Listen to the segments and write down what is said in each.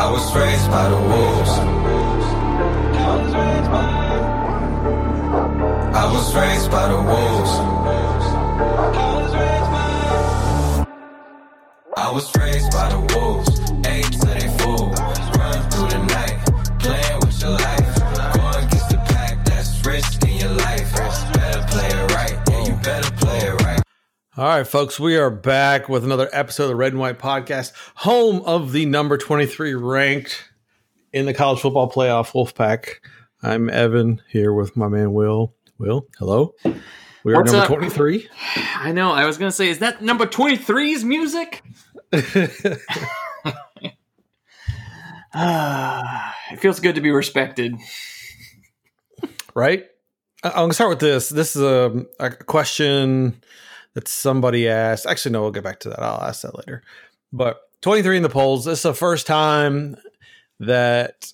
I was raised by the wolves. I was raised by the wolves. I was raised by the wolves. All right, folks, we are back with another episode of the Red and White Podcast, home of the number 23 ranked in the college football playoff Wolfpack. I'm Evan here with my man Will. Will, hello. We are What's number up? 23. I know. I was gonna say, is that number 23's music? Ah, it feels good to be respected. right? I'm going to start with this. This is a, a question that somebody asked. Actually, no, we'll get back to that. I'll ask that later. But 23 in the polls. This is the first time that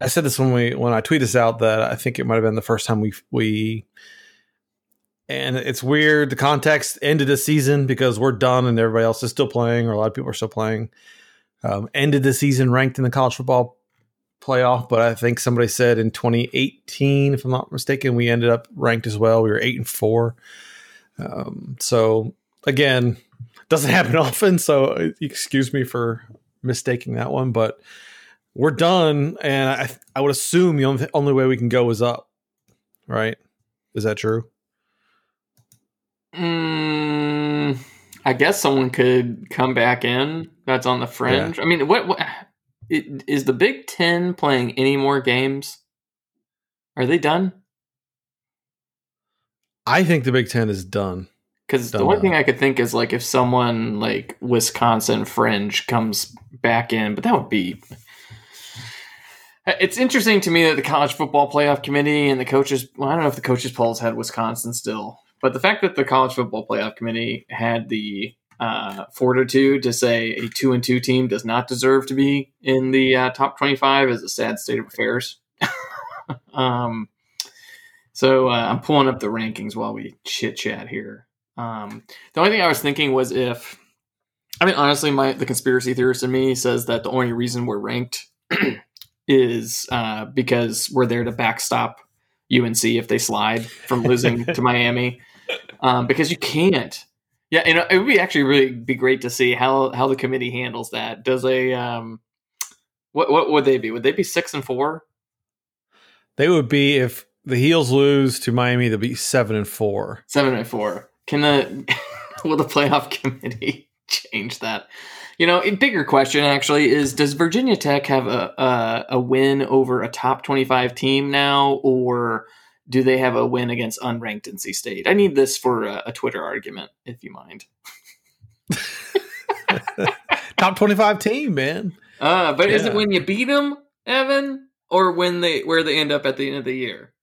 I said this when we when I tweeted this out that I think it might have been the first time we we and it's weird the context ended the season because we're done and everybody else is still playing or a lot of people are still playing. Um, ended the season ranked in the college football playoff, but I think somebody said in 2018, if I'm not mistaken, we ended up ranked as well. We were eight and four. Um, so again, doesn't happen often. So uh, excuse me for mistaking that one, but we're done. And I, I would assume the only, only way we can go is up, right? Is that true? Mm, I guess someone could come back in. That's on the fringe. I mean, what, what it, is the Big Ten playing any more games? Are they done? I think the Big Ten is done. Because the only thing I could think is like if someone like Wisconsin fringe comes back in, but that would be. It's interesting to me that the college football playoff committee and the coaches. Well, I don't know if the coaches polls had Wisconsin still, but the fact that the college football playoff committee had the uh, fortitude to say a two and two team does not deserve to be in the uh, top twenty five is a sad state of affairs. um, so uh, I'm pulling up the rankings while we chit chat here. Um, the only thing I was thinking was if, I mean, honestly, my the conspiracy theorist in me says that the only reason we're ranked is uh, because we're there to backstop UNC if they slide from losing to Miami, um, because you can't. Yeah, you know, it would be actually really be great to see how how the committee handles that. Does a um, what what would they be? Would they be six and four? They would be if the Heels lose to Miami, they'll be seven and four. Seven and four. Can the will the playoff committee change that? You know, a bigger question actually is: Does Virginia Tech have a a, a win over a top twenty five team now, or do they have a win against unranked NC State? I need this for a, a Twitter argument, if you mind. Top 25 team, man. Uh, but is it when you beat them, Evan, or when they where they end up at the end of the year?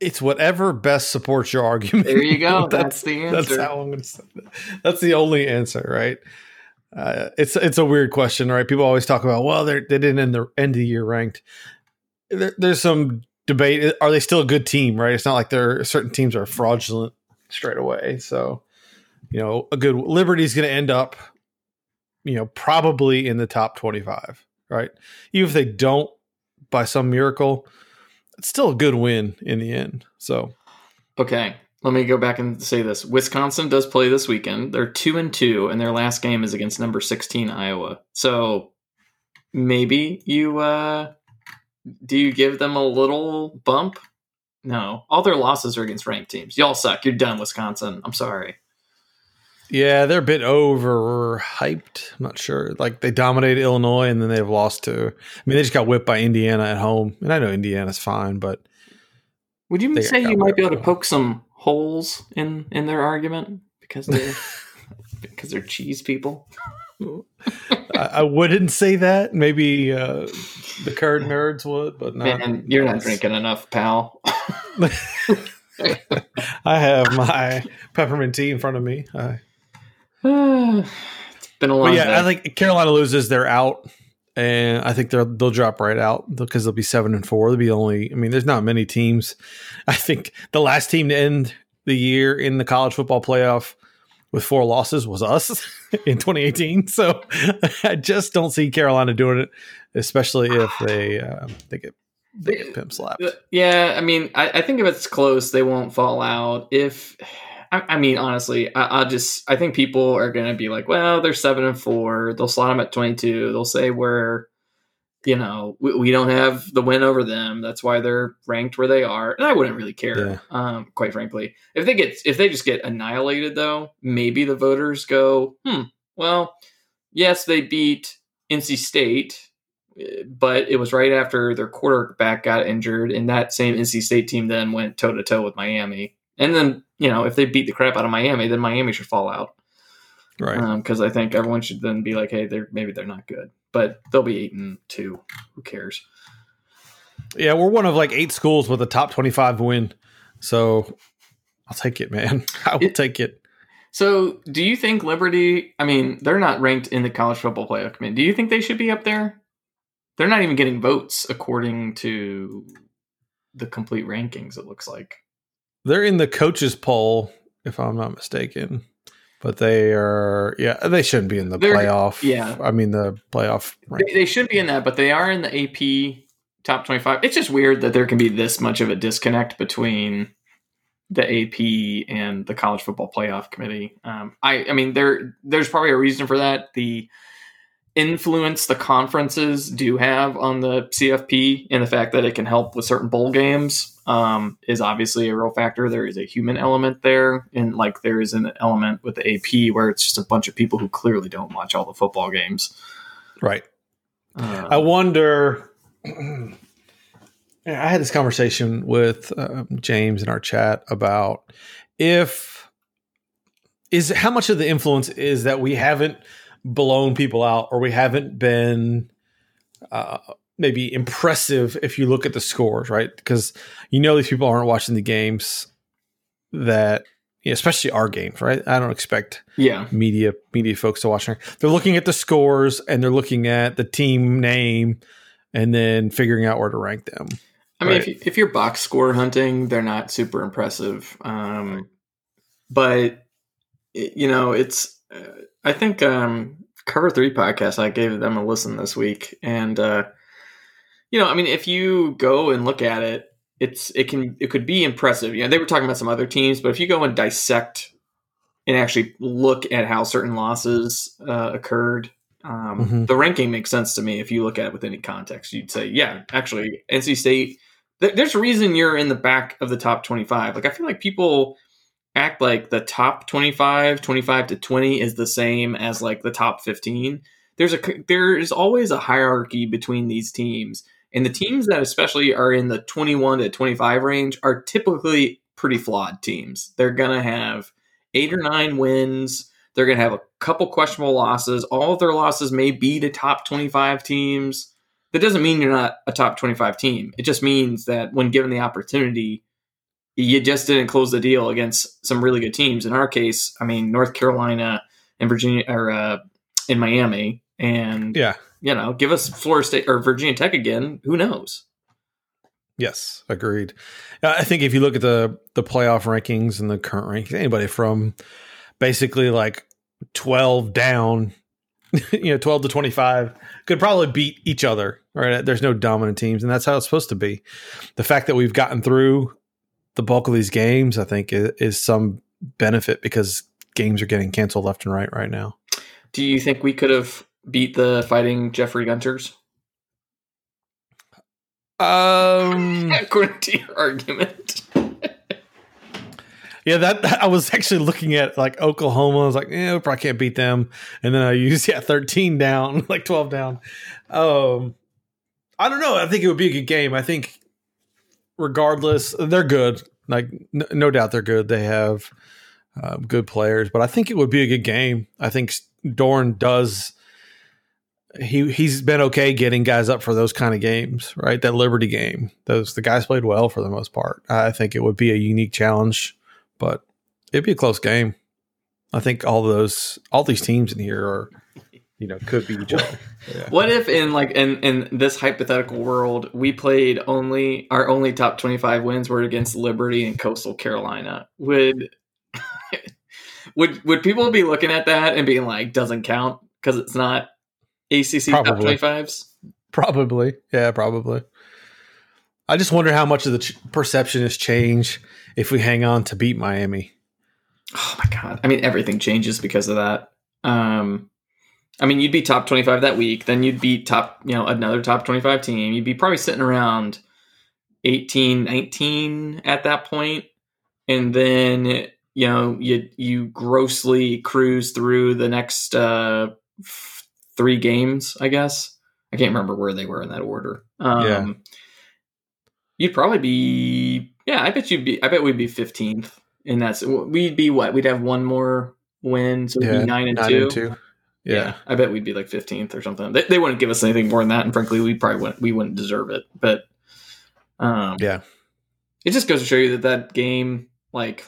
It's whatever best supports your argument. There you go. that's, the answer. That's how I'm going to say that. That's the only answer, right? Uh, it's it's a weird question, right? People always talk about, well, they they didn't end the end of the year ranked. There, there's some debate. Are they still a good team, right? It's not like there certain teams are fraudulent straight away. So, you know, a good Liberty's going to end up, you know, probably in the top 25, right? Even if they don't by some miracle, it's still a good win in the end. So, Okay, let me go back and say this. Wisconsin does play this weekend. They're two and two, and their last game is against number sixteen Iowa. So maybe you uh do you give them a little bump? No, all their losses are against ranked teams. Y'all suck. You're done, Wisconsin. I'm sorry. Yeah, they're a bit overhyped. I'm not sure. Like they dominated Illinois and then they've lost to. I mean, they just got whipped by Indiana at home, and I know Indiana's fine, but Would you say you might be able to poke some holes in in their argument because they're because they're cheese people? I, I wouldn't say that. Maybe uh, the curd nerds would, but not. Man, you're not drinking enough, pal. I have my peppermint tea in front of me. I, it's been a long but yeah, day. I think Carolina loses, they're out, and I think they'll they'll drop right out because they'll be seven and four. They'll be only. I mean, there's not many teams. I think the last team to end the year in the college football playoff with four losses was us in 2018. So I just don't see Carolina doing it, especially if they uh, they get they get pimp slapped. Yeah, I mean, I, I think if it's close, they won't fall out. If I, I mean, honestly, I, I'll just I think people are going to be like, well, they're seven and four. They'll slot them at 22. They'll say we're you know, we, we, don't have the win over them. That's why they're ranked where they are. And I wouldn't really care, yeah. um, quite frankly. If they get if they just get annihilated though, maybe the voters go, hmm, well, yes, they beat NC State, but it was right after their quarterback got injured, and that same NC State team then went toe to toe with Miami. And then, you know, if they beat the crap out of Miami, then Miami should fall out. Right. Because um, I think everyone should then be like, hey, they're maybe they're not good but they'll be eight and two. Who cares? Yeah, we're one of like eight schools with a top twenty-five win, so I'll take it, man. I will it, take it. So, do you think Liberty? I mean, they're not ranked in the college football playoff committee. Do you think they should be up there? They're not even getting votes according to the complete rankings. It looks like they're in the coaches poll, if I'm not mistaken. But they are yeah they shouldn't be in the They're, playoff yeah. I mean the playoff they, they, should be in that but they are in the ap top 25 it's just weird that there can be this much of a disconnect between the ap and the college football playoff committee. Um, i i mean there there's probably a reason for that. The influence the conferences do have on the cfp and the fact that it can help with certain bowl games um, is obviously a real factor. There is a human element there, and like there is an element with the AP where it's just a bunch of people who clearly don't watch all the football games. Right. Uh, I wonder. I had this conversation with uh, James in our chat about if is how much of the influence is that we haven't blown people out or we haven't been uh, maybe impressive if you look at the scores, right? Because you know these people aren't watching the games that especially our games, right? I don't expect yeah media media folks to watch. They're looking at the scores and they're looking at the team name and then figuring out where to rank them. I mean, if, you, if you're box score hunting, they're not super impressive. Um, right. But you know, it's uh, I think um, Cover Three podcast. I gave them a listen this week, and uh, you know, I mean, if you go and look at it, it's it can it could be impressive. You know, they were talking about some other teams, but if you go and dissect and actually look at how certain losses uh, occurred, um, mm-hmm. the ranking makes sense to me. If you look at it with any context, you'd say, yeah, actually, NC State. Th- there's a reason you're in the back of the top 25. Like I feel like people act like the top 25, 25 to 20 is the same as like the top 15. There's a there is always a hierarchy between these teams and the teams that especially are in the 21 to 25 range are typically pretty flawed teams. They're going to have eight or nine wins. They're going to have a couple questionable losses. All of their losses may be to top 25 teams. That doesn't mean you're not a top 25 team. It just means that when given the opportunity, you just didn't close the deal against some really good teams. In our case, I mean, North Carolina and Virginia or uh, in Miami, and yeah, you know, give us Florida State or Virginia Tech again. Who knows? Yes, agreed. I think if you look at the the playoff rankings and the current rankings, anybody from basically like twelve down, you know, twelve to twenty five could probably beat each other. Right? There's no dominant teams, and that's how it's supposed to be. The fact that we've gotten through the bulk of these games, I think, is, is some benefit because games are getting canceled left and right right now. Do you think we could have beat the fighting Jeffrey Gunters? Um, according to your argument. yeah, that, that, I was actually looking at like Oklahoma. I was like, yeah, we probably can't beat them. And then I used yeah, thirteen down, like twelve down. Um, I don't know. I think it would be a good game. I think, regardless, they're good. Like no, doubt, they're good. They have uh, good players, but I think it would be a good game. I think Doeren does he he's been okay getting guys up for those kind of games, right? That Liberty game, those the guys played well for the most part. I think it would be a unique challenge, but it'd be a close game. I think all those all these teams in here are, you know, could be other. Yeah. What if in like in in this hypothetical world we played only our only top twenty five wins were against Liberty and Coastal Carolina? Would would would people be looking at that and being like, doesn't count because it's not ACC top twenty fives? Probably. Yeah, probably. I just wonder how much of the ch- perception has changed if we hang on to beat Miami. Oh my god! I mean, everything changes because of that. Um, I mean, you'd be top twenty five that week, then you'd beat top, you know, another top twenty five team. You'd be probably sitting around 18, 19 at that point. and then you know you you grossly cruise through the next uh, f- three games. I guess I can't remember where they were in that order. Um, Yeah. You'd probably be, yeah. I bet you'd be. I bet we'd be fifteenth, and that's we'd be what we'd have one more win, so we'd Yeah, be nine and nine two. and two. Yeah. Yeah. I bet we'd be like fifteenth or something. They, they wouldn't give us anything more than that, and frankly, we probably wouldn't. We wouldn't deserve it. But um, Yeah. it just goes to show you that that game, like,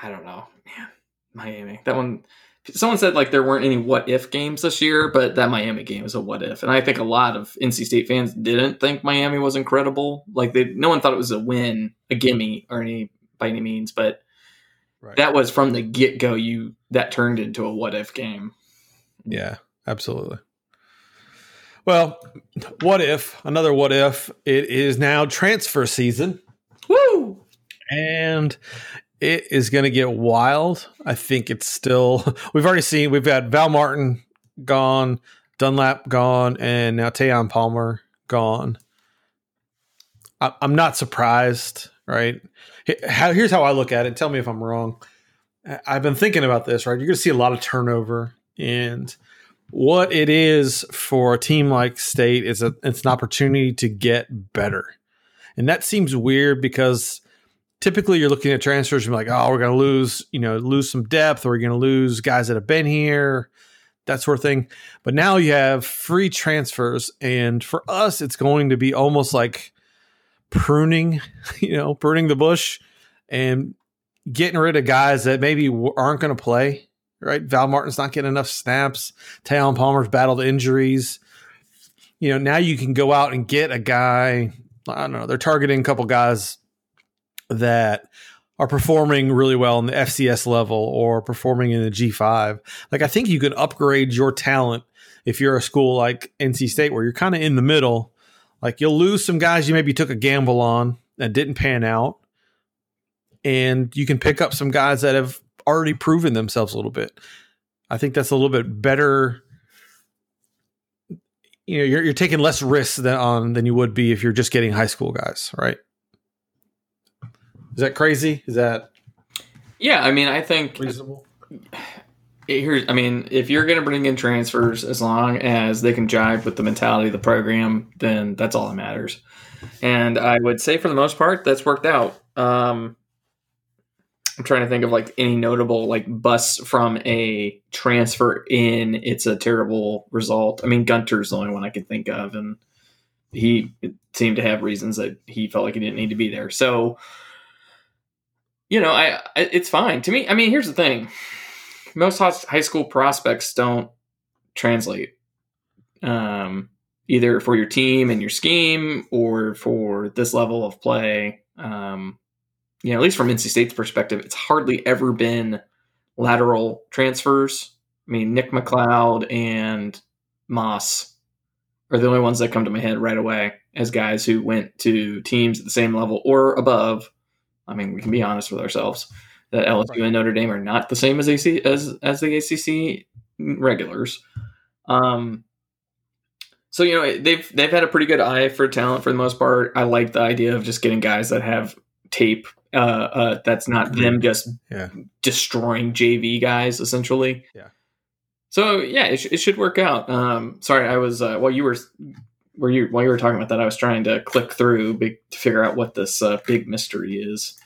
I don't know, man, Miami. That one, someone said like there weren't any what if games this year, but that Miami game is a what if, and I think a lot of NC State fans didn't think Miami was incredible. Like they, no one thought it was a win, a gimme, or any by any means, but Right. that was from the get go. You that turned into a what if game. Yeah, absolutely. Well, what if, another what if, it is now transfer season Woo! and it is going to get wild. I think it's still, we've already seen, we've had Val Martin gone, Dunlap gone, and now Tayon Palmer gone. I'm not surprised, right? Here's how I look at it. Tell me if I'm wrong. I've been thinking about this, right? You're going to see a lot of turnover and what it is for a team like State is a it's an opportunity to get better. And that seems weird because typically you're looking at transfers and like, oh, we're gonna lose, you know, lose some depth, or we're gonna lose guys that have been here, that sort of thing. But now you have free transfers, and for us, it's going to be almost like pruning, you know, pruning the bush and getting rid of guys that maybe aren't going to play. Right, Val Martin's not getting enough snaps. Tayon Palmer's battled injuries. You know, now you can go out and get a guy. I don't know. They're targeting a couple guys that are performing really well in the FCS level or performing in the G5. Like I think you can upgrade your talent if you're a school like NC State where you're kind of in the middle. Like you'll lose some guys you maybe took a gamble on that didn't pan out. And you can pick up some guys that have already proven themselves a little bit. I think that's a little bit better. You know, you're, you're taking less risks than on than you would be if you're just getting high school guys, right? Is that crazy? Is that Yeah, I mean, I think reasonable? Here's I mean, if you're going to bring in transfers as long as they can jive with the mentality of the program, then that's all that matters. And I would say for the most part that's worked out. Um I'm trying to think of like any notable like busts from a transfer in it's a terrible result. I mean, Gunter's the only one I could think of and he seemed to have reasons that he felt like he didn't need to be there. So you know, I, I it's fine to me. I mean, here's the thing: most high school prospects don't translate, um, either for your team and your scheme or for this level of play. Um, you know, at least from NC State's perspective, it's hardly ever been lateral transfers. I mean, Nick McCloud and Moss are the only ones that come to my head right away as guys who went to teams at the same level or above. I mean, we can be honest with ourselves that LSU and Notre Dame are not the same as AC as as the ACC regulars. Um, so you know they've they've had a pretty good eye for talent for the most part. I like the idea of just getting guys that have tape. Uh, uh, that's not them just Yeah. destroying JV guys essentially. Yeah. So yeah, it, sh- it should work out. Um, sorry, I was uh, while you were were you while you were talking about that, I was trying to click through big, to figure out what this uh, big mystery is.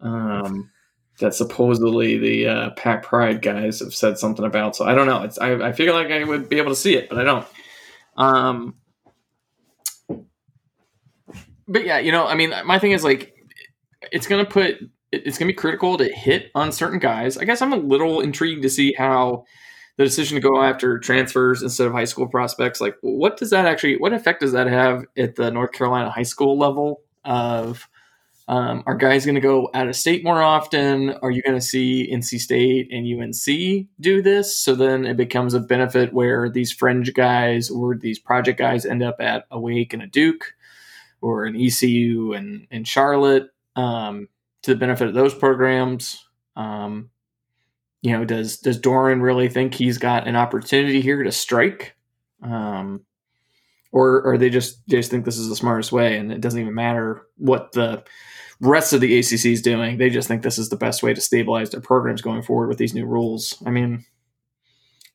Um, that supposedly the uh, Pack Pride guys have said something about. So I don't know. It's I, I feel like I would be able to see it, but I don't. Um, but yeah, you know, I mean, my thing is like, it's gonna put it's gonna be critical to hit on certain guys. I guess I'm a little intrigued to see how the decision to go after transfers instead of high school prospects, like what does that actually, what effect does that have at the North Carolina high school level of Um, are guys going to go out of state more often? Are you going to see NC State and UNC do this? So then it becomes a benefit where these fringe guys or these project guys end up at a Wake and a Duke or an ECU and, and Charlotte um, to the benefit of those programs. Um, you know, does does Doeren really think he's got an opportunity here to strike? Um, or or they just they just think this is the smartest way and it doesn't even matter what the rest of the ACC is doing. They just think this is the best way to stabilize their programs going forward with these new rules. I mean,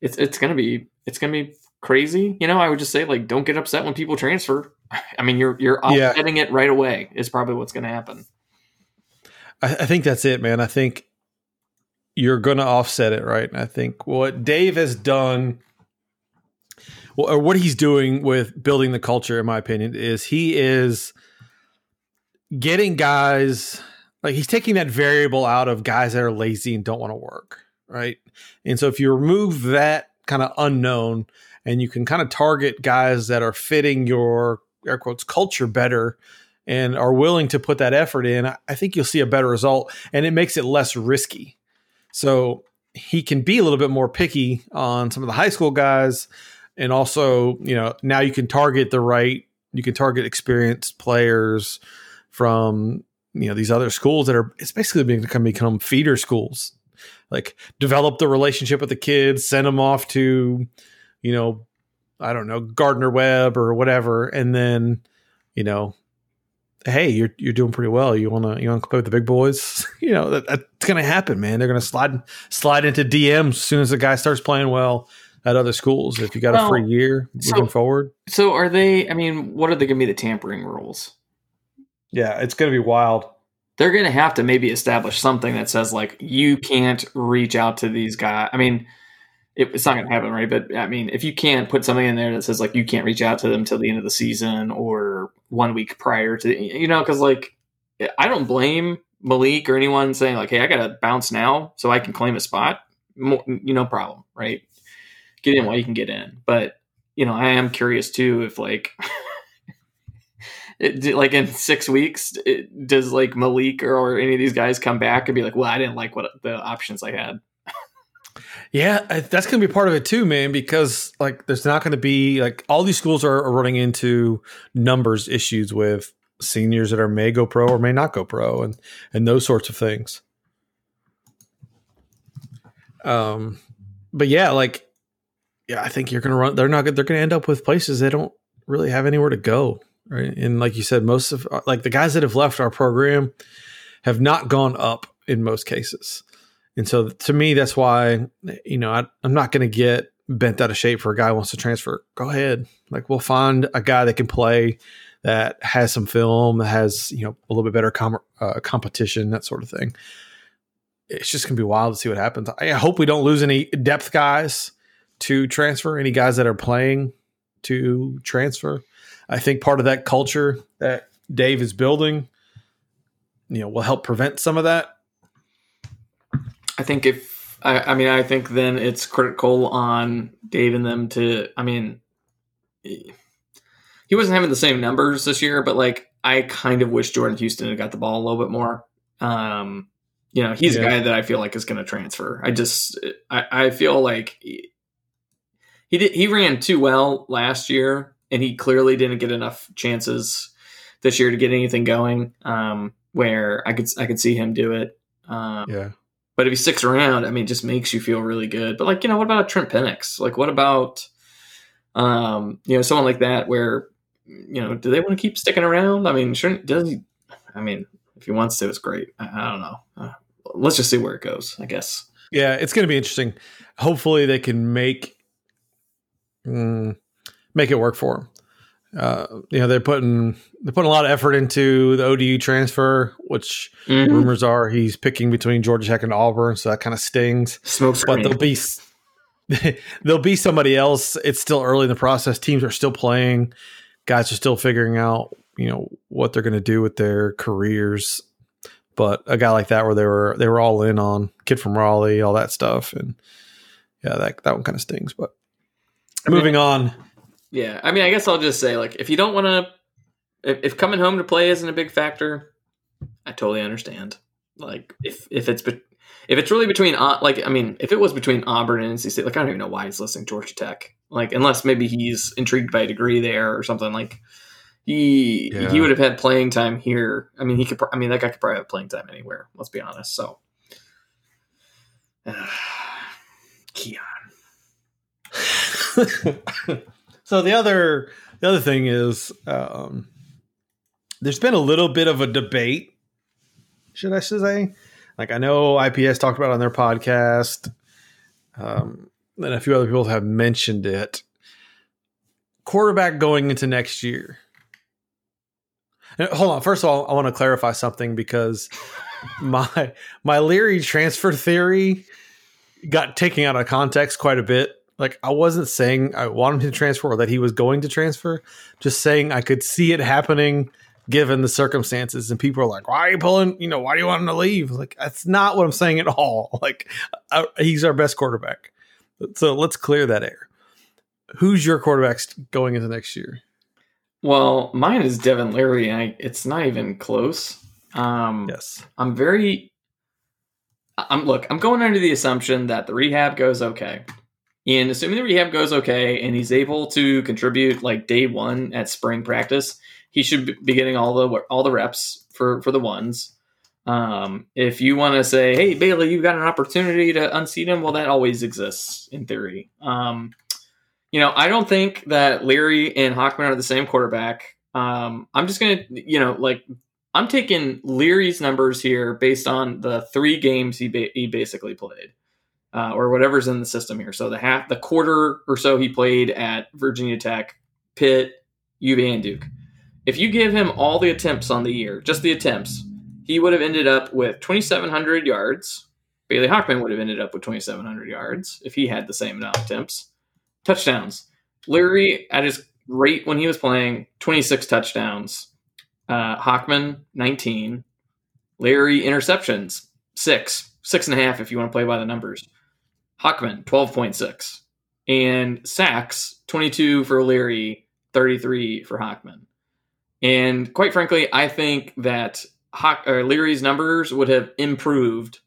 it's it's gonna be it's gonna be crazy. You know, I would just say like don't get upset when people transfer. I mean, you're you're Yeah. offsetting it right away. Is probably what's gonna happen. I, I think that's it, man. I think you're going to offset it, right? And I think what Dave has done, well, or what he's doing with building the culture, in my opinion, is he is getting guys like he's taking that variable out of guys that are lazy and don't want to work, right? And so if you remove that kind of unknown and you can kind of target guys that are fitting your air quotes culture better and are willing to put that effort in, I- think you'll see a better result and it makes it less risky. So he can be a little bit more picky on some of the high school guys. And also, you know, now you can target the right, you can target experienced players from, you know, these other schools that are, it's basically being become, become feeder schools. Like develop the relationship with the kids, send them off to, you know, I don't know, Gardner Webb or whatever. And then, you know, hey, you're you're doing pretty well. You wanna you wanna play with the big boys? you know that, that's gonna happen, man. They're gonna slide slide into DMs as soon as the guy starts playing well at other schools. If you got Well, a free year so- moving forward, So are they? I mean, what are they gonna be the tampering rules? Yeah, it's gonna be wild. they're going to have to maybe establish something that says like you can't reach out to these guys. I mean, it, it's not going to happen, right? But I mean, if you can't put something in there that says like you can't reach out to them till the end of the season or one week prior to, you know, because like I don't blame Malik or anyone saying like, hey, I got to bounce now so I can claim a spot. Mo- You know, problem, right? Get in while you can get in, but you know, I am curious too if like. It, like in six weeks, it, does like Malik or, or any of these guys come back and be like, "Well, I didn't like what the options I had." Yeah, that's going to be part of it too, man. Because like, there's not going to be like all these schools are, are running into numbers issues with seniors that are may go pro or may not go pro, and and those sorts of things. Um, but yeah, like, yeah, I think you're going to run. They're not. They're going to end up with places they don't really have anywhere to go, right? And like you said, most of like the guys that have left our program have not gone up in most cases. And so to me, that's why, you know, I, I'm not going to get bent out of shape for a guy wants to transfer. Go ahead. Like we'll find a guy that can play that has some film, that has, you know, a little bit better com- uh, competition, that sort of thing. It's just going to be wild to see what happens. I hope we don't lose any depth guys to transfer, any guys that are playing to transfer. I think part of that culture that Dave is building, you know, will help prevent some of that. I think if I, I mean, I think then it's critical on Dave and them to. I mean, he wasn't having the same numbers this year, but like I kind of wish Jordan Houston had got the ball a little bit more. Um, you know, he's a guy that I feel like is going to transfer. I just, I, I feel like he, he did he ran too well last year, and he clearly didn't get enough chances this year to get anything going. Um, where I could I could see him do it. Um, Yeah. but if he sticks around, I mean, it just makes you feel really good. But like, you know, what about Trent Pennix? Like, what about, um, you know, someone like that? Where, you know, do they want to keep sticking around? I mean, shouldn't does he? I mean, if he wants to, it's great. I, I don't know. Uh, let's just see where it goes. I guess. Yeah, it's going to be interesting. Hopefully, they can make mm, make it work for him. Uh, you know, they're putting they're putting a lot of effort into the ODU transfer, which Mm-hmm. rumors are he's picking between Georgia Tech and Auburn, so that kind of stings. Smoke But screen. there'll be there'll be somebody else. It's still early in the process. Teams are still playing. Guys are still figuring out, you know, what they're going to do with their careers. But a guy like that, where they were they were all in on kid from Raleigh, all that stuff, and yeah, that that one kind of stings. But moving on, Yeah, I mean, I guess I'll just say, like, if you don't want to, if, if coming home to play isn't a big factor, I totally understand. Like if if it's be- if it's really between like I mean if it was between Auburn and NC State, like I don't even know why he's listening to Georgia Tech. Like unless maybe he's intrigued by a degree there or something like. He Yeah. he would have had playing time here. I mean, he could. I mean, that guy could probably have playing time anywhere. Let's be honest. So, Keon. so the other the other thing is um, there's been a little bit of a debate should i say? Like i know ips talked about on their podcast um, and a few other people have mentioned it. Quarterback going into next year. And hold on. First of all i want to clarify something because my my leary transfer theory got taken out of context quite a bit. Like I wasn't saying I want him to transfer or that he was going to transfer, just saying I could see it happening given the circumstances. And people are like, "Why are you pulling? You know, why do you want him to leave?" Like that's not what I'm saying at all. Like I, he's our best quarterback. So let's clear that air. Who's your quarterback going into next year? Well, mine is Devin Leary, and I, it's not even close. Um, Yes. I'm very. I'm look. I'm going under the assumption that the rehab goes okay, and assuming the rehab goes okay, and he's able to contribute like day one at spring practice, he should be getting all the all the reps for for the ones. Um, if you want to say, "Hey Bailey, you've got an opportunity to unseat him," well, that always exists in theory. Um, you know, I don't think that Leary and Hockman are the same quarterback. Um, I'm just gonna, you know, like I'm taking Leary's numbers here based on the three games he ba- he basically played, uh, or whatever's in the system here. So the half, the quarter or so he played at Virginia Tech, Pitt, UVA, and Duke. If you give him all the attempts on the year, just the attempts, he would have ended up with 2,700 yards. Bailey Hockman would have ended up with 2,700 yards if he had the same amount of attempts. Touchdowns. Leary at his rate when he was playing, 26 touchdowns. Uh, Hockman, 19. Leary, interceptions, six, six and a half if you want to play by the numbers. Hockman, 12.6. And sacks, 22 for Leary, 33 for Hockman. And quite frankly, I think that Hock, Leary's numbers would have improved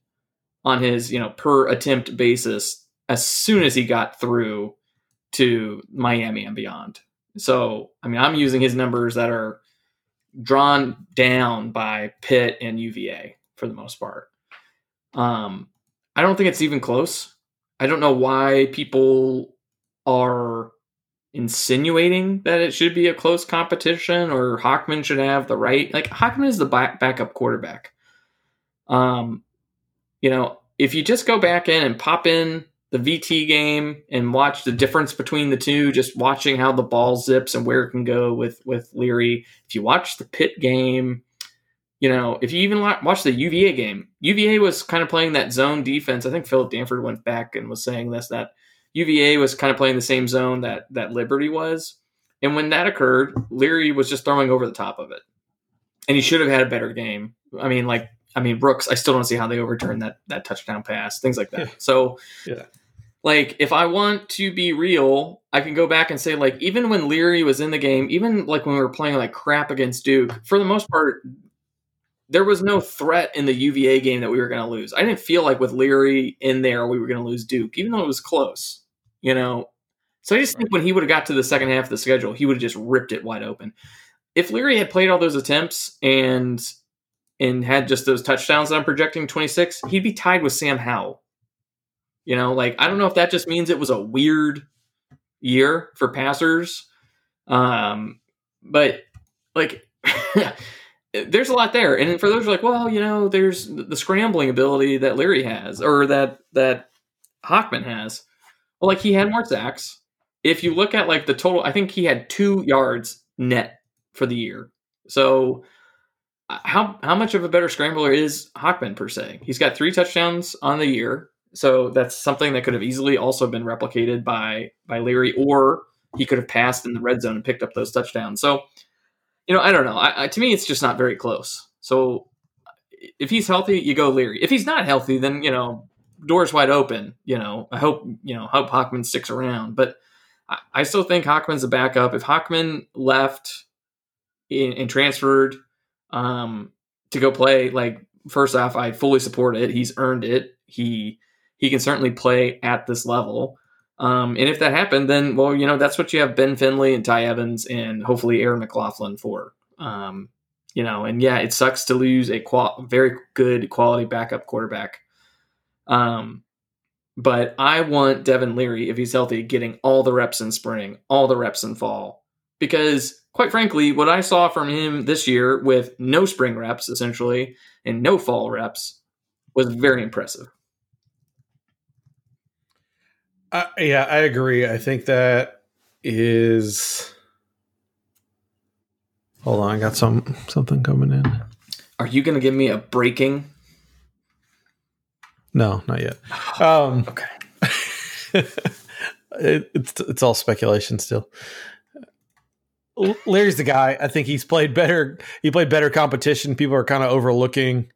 on his, you know, per attempt basis as soon as he got through to Miami and beyond. So, I mean, I'm using his numbers that are drawn down by Pitt and UVA for the most part. Um, I don't think it's even close. I don't know why people are insinuating that it should be a close competition or Hockman should have the right. Like Hockman is the back, backup quarterback. Um, you know, if you just go back in and pop in the VT game and watch the difference between the two, just watching how the ball zips and where it can go with with Leary. If you watch the pit game, you know, if you even watch the UVA game, UVA was kind of playing that zone defense. I think Philip Danford went back and was saying this that UVA was kind of playing the same zone that that Liberty was, and when that occurred, Leary was just throwing over the top of it, and he should have had a better game. I mean, like, I mean Brooks, I still don't see how they overturned that that touchdown pass, things like that. So, Yeah. like if I want to be real, I can go back and say like even when Leary was in the game, even like when we were playing like crap against Duke, for the most part, there was no threat in the UVA game that we were going to lose. I didn't feel like with Leary in there we were going to lose Duke, even though it was close. You know, so I just think when he would have got to the second half of the schedule, he would have just ripped it wide open. If Leary had played all those attempts and and had just those touchdowns that I'm projecting 26, he'd be tied with Sam Howell. You know, like I don't know if that just means it was a weird year for passers. Um, but like there's a lot there. And for those who are like, well, you know, there's the scrambling ability that Leary has or that that Hockman has. Well, like he had more sacks. If you look at like the total, I think he had two yards net for the year. So uh, how how much of a better scrambler is Hockman per se? He's got three touchdowns on the year. So that's something that could have easily also been replicated by by Leary, or he could have passed in the red zone and picked up those touchdowns. So, you know, I don't know. I, I, to me, it's just not very close. So, if he's healthy, you go Leary. If he's not healthy, then you know, doors wide open. You know, I hope you know hope Hockman sticks around, but I, I still think Hockman's a backup. If Hockman left and, and transferred, um, to go play, like first off, I fully support it. He's earned it. He he can certainly play at this level. Um, and if that happened, then well, you know that's what you have Ben Finley and Ty Evans and hopefully Aaron McLaughlin for. Um, you know, and yeah, it sucks to lose a qual- very good quality backup quarterback. Um, but I want Devin Leary, if he's healthy, getting all the reps in spring, all the reps in fall, because quite frankly, what I saw from him this year with no spring reps essentially and no fall reps was very impressive. Uh, yeah, I agree. I think that is. Hold on, I got some something coming in. Are you going to give me a breaking? No, not yet. Um, Okay. it, it's it's all speculation still. Leary's the guy. I think he's played better. He played better competition. People are kind of overlooking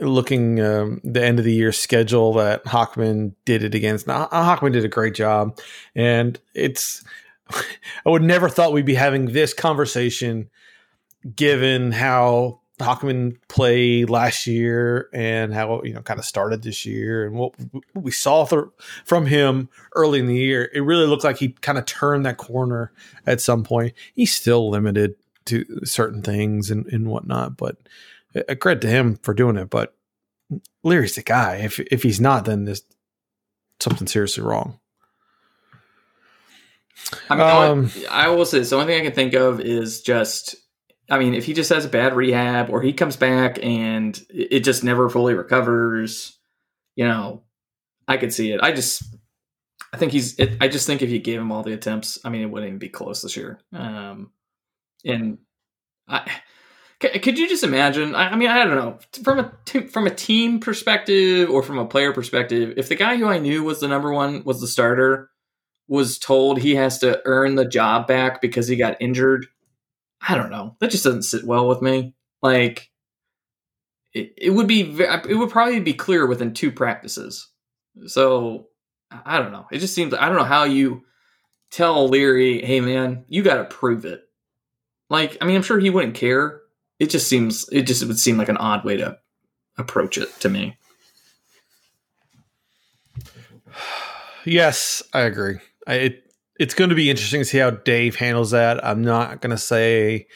looking um, the end of the year schedule that Hockman did it against. Now Hockman did a great job, and it's. I would never thought we'd be having this conversation, given how Hockman played last year and how you know kind of started this year and what, what we saw th- from him early in the year. It really looked like he kind of turned that corner at some point. He's still limited to certain things and, and whatnot, but a credit to him for doing it. But Leary's the guy. If if he's not, then there's something seriously wrong. I mean, Um, I will say this, the only thing I can think of is just, I mean, if he just has a bad rehab or he comes back and it just never fully recovers, you know, I could see it. I just, I think he's, it, I just think if you gave him all the attempts, I mean, it wouldn't even be close this year. Um, and I, could you just imagine? I, mean, I don't know from a t- from a team perspective or from a player perspective, if the guy who I knew was the number one was the starter, was told he has to earn the job back because he got injured. I don't know. That just doesn't sit well with me. Like, it, it would be, it would probably be clear within two practices. So, I don't know. It just seems, I don't know how you tell Leary, hey man, you got to prove it. Like, I mean, I'm sure he wouldn't care. It just seems, it just would seem like an odd way to approach it to me. Yes, I agree. I, it it's going to be interesting to see how Dave handles that. I'm not going to say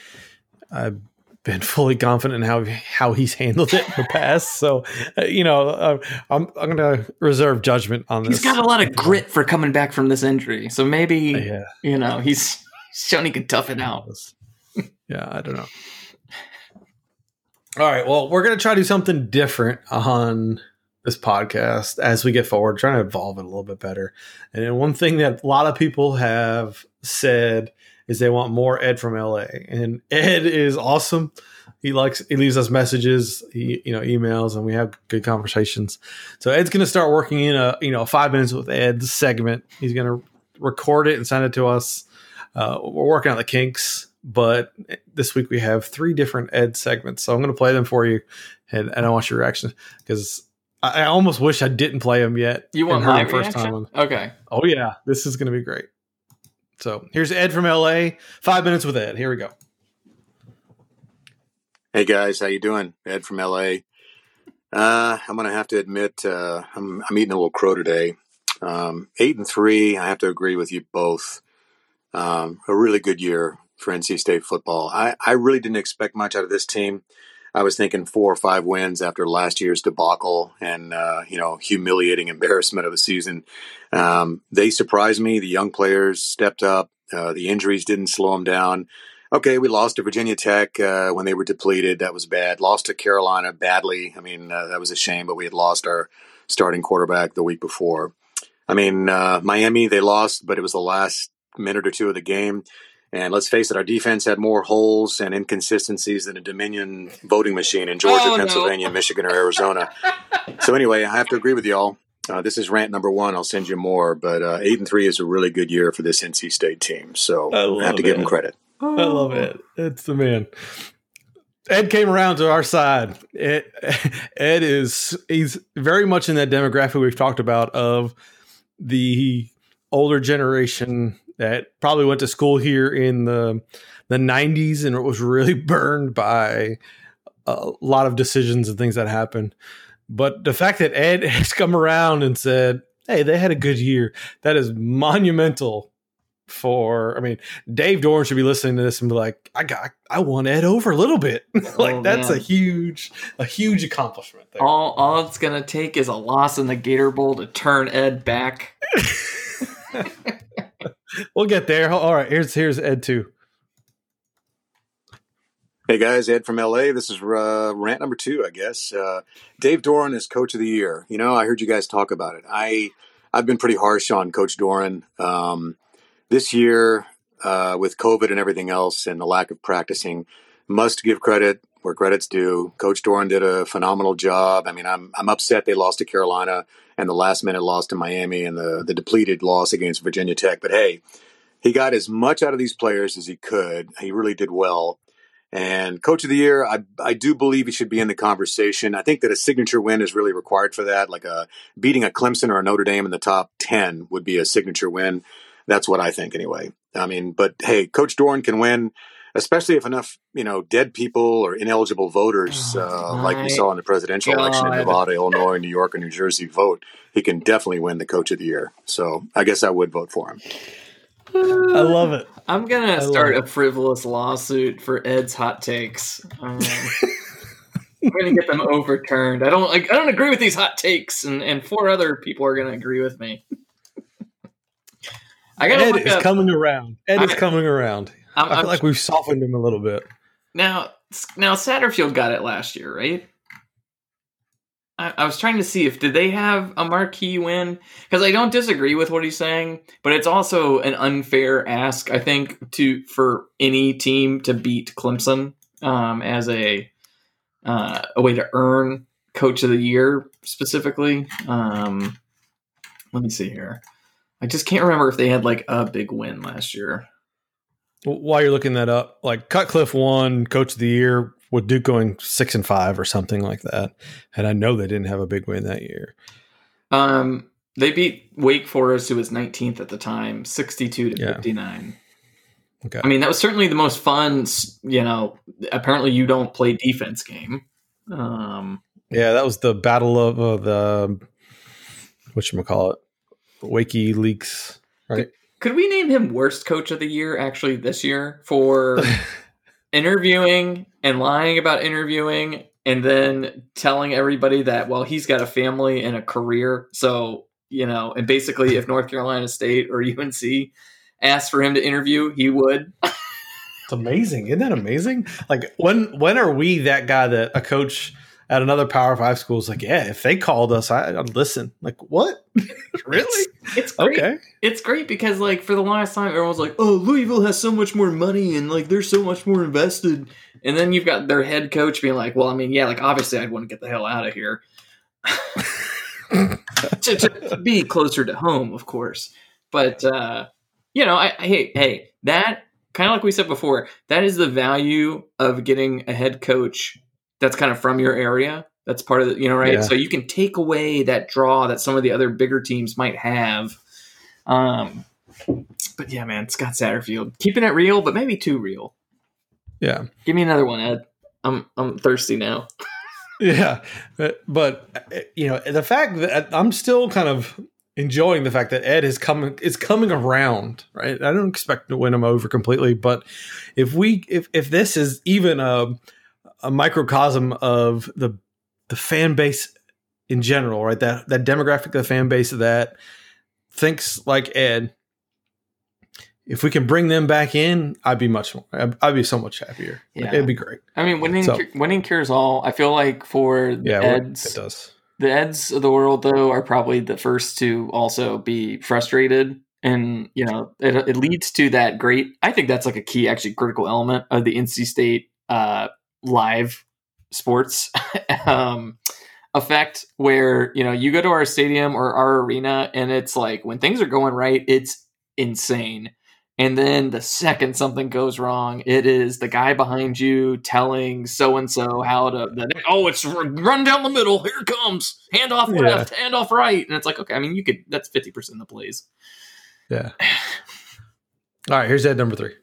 I've been fully confident in how how he's handled it in the past. So, uh, you know, uh, I'm I'm going to reserve judgment on this. He's got a lot of grit for coming back from this injury. So maybe, Yeah, you know, he's shown he can tough it out. yeah. I don't know. All right. Well, we're going to try to do something different on this podcast as we get forward, trying to evolve it a little bit better. And one thing that a lot of people have said is they want more Ed from LA. And Ed is awesome. He likes he leaves us messages, he you know, emails, and we have good conversations. So Ed's gonna start working in a you know five minutes with Ed segment. He's gonna record it and send it to us. Uh, we're working on the kinks, but this week we have three different Ed segments. So I'm gonna play them for you, and, and I want your reaction because I, I almost wish I didn't play them yet. You want and heard my first reaction? time. Okay. Oh yeah, this is going to be great. So here's Ed from LA. Five minutes with Ed. Here we go. Hey guys, how you doing? Ed from LA. Uh, I'm gonna have to admit uh, I'm, I'm eating a little crow today. Um, eight and three. I have to agree with you both. Um, a really good year for NC State football. I, I really didn't expect much out of this team. I was thinking four or five wins after last year's debacle and uh, you know humiliating embarrassment of a season. Um, they surprised me. The young players stepped up. Uh, the injuries didn't slow them down. Okay, we lost to Virginia Tech uh, when they were depleted. That was bad. Lost to Carolina badly. I mean, uh, that was a shame, but we had lost our starting quarterback the week before. I mean, uh, Miami, they lost, but it was the last minute or two of the game. And let's face it, our defense had more holes and inconsistencies than a Dominion voting machine in Georgia, Oh, no. Pennsylvania, Michigan, or Arizona. so anyway, I have to agree with y'all. Uh, this is rant number one. I'll send you more, but uh, eight and three is a really good year for this NC State team. So I I, have to give it. them credit. I love it. It's the man. Ed came around to our side. Ed, Ed is he's very much in that demographic we've talked about of the older generation that probably went to school here in the the 90s and it was really burned by a lot of decisions and things that happened. But the fact that Ed has come around and said, "Hey, they had a good year," that is monumental. For I mean, Dave Doeren should be listening to this and be like, "I got, I won Ed over a little bit." like Oh, that's a huge, a huge accomplishment there. All all it's gonna take is a loss in the Gator Bowl to turn Ed back. We'll get there. All right, here's here's Ed two. Hey guys, Ed from LA. This is uh, rant number two, I guess. Uh, Dave Doeren is Coach of the Year. You know, I heard you guys talk about it. I I've been pretty harsh on Coach Doeren um, this year uh, with COVID and everything else, and the lack of practicing. Must give credit where credit's due. Coach Doeren did a phenomenal job. I mean, I'm I'm upset they lost to Carolina and the last minute loss to Miami and the the depleted loss against Virginia Tech. But hey, he got as much out of these players as he could. He really did well. And coach of the year, I, I do believe he should be in the conversation. I think that a signature win is really required for that. Like a beating a Clemson or a Notre Dame in the top 10 would be a signature win. That's what I think anyway. I mean, but hey, Coach Doeren can win, especially if enough, you know, dead people or ineligible voters, uh, like we saw in the presidential election in Nevada, Illinois, New York, and New Jersey vote. He can definitely win the coach of the year. So I guess I would vote for him. I love it. I'm gonna I start a frivolous lawsuit for Ed's hot takes. Um, I'm gonna get them overturned. I don't. Like, I don't agree with these hot takes, and, and four other people are gonna agree with me. I gotta Ed is up coming around. Ed is coming around. I'm, I feel I'm- like we've softened him a little bit. now. Now Satterfield got it last year, right? I, I was trying to see if did they have a marquee win because I don't disagree with what he's saying, but it's also an unfair ask I think to for any team to beat Clemson um, as a uh, a way to earn Coach of the Year specifically. Um, let me see here. I just can't remember if they had like a big win last year. While you're looking that up, like Cutcliffe won Coach of the Year with Duke going six and five or something like that, and I know they didn't have a big win that year. Um, they beat Wake Forest, who was 19th at the time, 62 to Yeah. 59. Okay. I mean, that was certainly the most fun. You know, apparently you don't play defense game. Um, Yeah, that was the battle of uh, the what you call it, Wakey Leaks, right? Could we name him worst coach of the year actually this year for interviewing and lying about interviewing and then telling everybody that well he's got a family and a career. So you know and basically if north carolina state or unc asked for him to interview he would. It's amazing, isn't that amazing? Like when when are we that guy that a coach at another Power Five school is like, yeah, if they called us, I, I'd listen. Like what? really? it's great Okay. it's great because like for the longest time everyone's like oh louisville has so much more money and like they're so much more invested and then you've got their head coach being like well i mean yeah like obviously i'd want to get the hell out of here to, to be closer to home of course but uh you know i, I hey hey that kind of like we said before that is the value of getting a head coach that's kind of from your area that's part of the you know right Yeah. so you can take away that draw that some of the other bigger teams might have um but yeah man scott satterfield keeping it real but maybe too real Yeah. give me another one ed i'm i'm thirsty now Yeah, but, but you know the fact that I'm still kind of enjoying the fact that Ed is coming is coming around. Right, I don't expect to win him over completely, but if we if if this is even a a microcosm of the the fan base in general, right? That that demographic of the fan base that thinks like Ed. If we can bring them back in, I'd be much more. I'd, I'd be so much happier. Like, Yeah. it'd be great. i mean winning So- winning cures all i feel like for the Yeah, eds it does. the eds of the world though are probably the first to also be frustrated and you know it, it leads to that great i think that's like a key actually critical element of the nc state uh, live sports um, effect where you know you go to our stadium or our arena and it's like when things are going right it's insane and then the second something goes wrong, it is the guy behind you telling so and so how to. The, oh, it's run down the middle. Here it comes. Hand off Yeah. left, hand off right, and it's like okay. I mean, you could. That's fifty percent of the plays. Yeah. All right, here's Ed number three.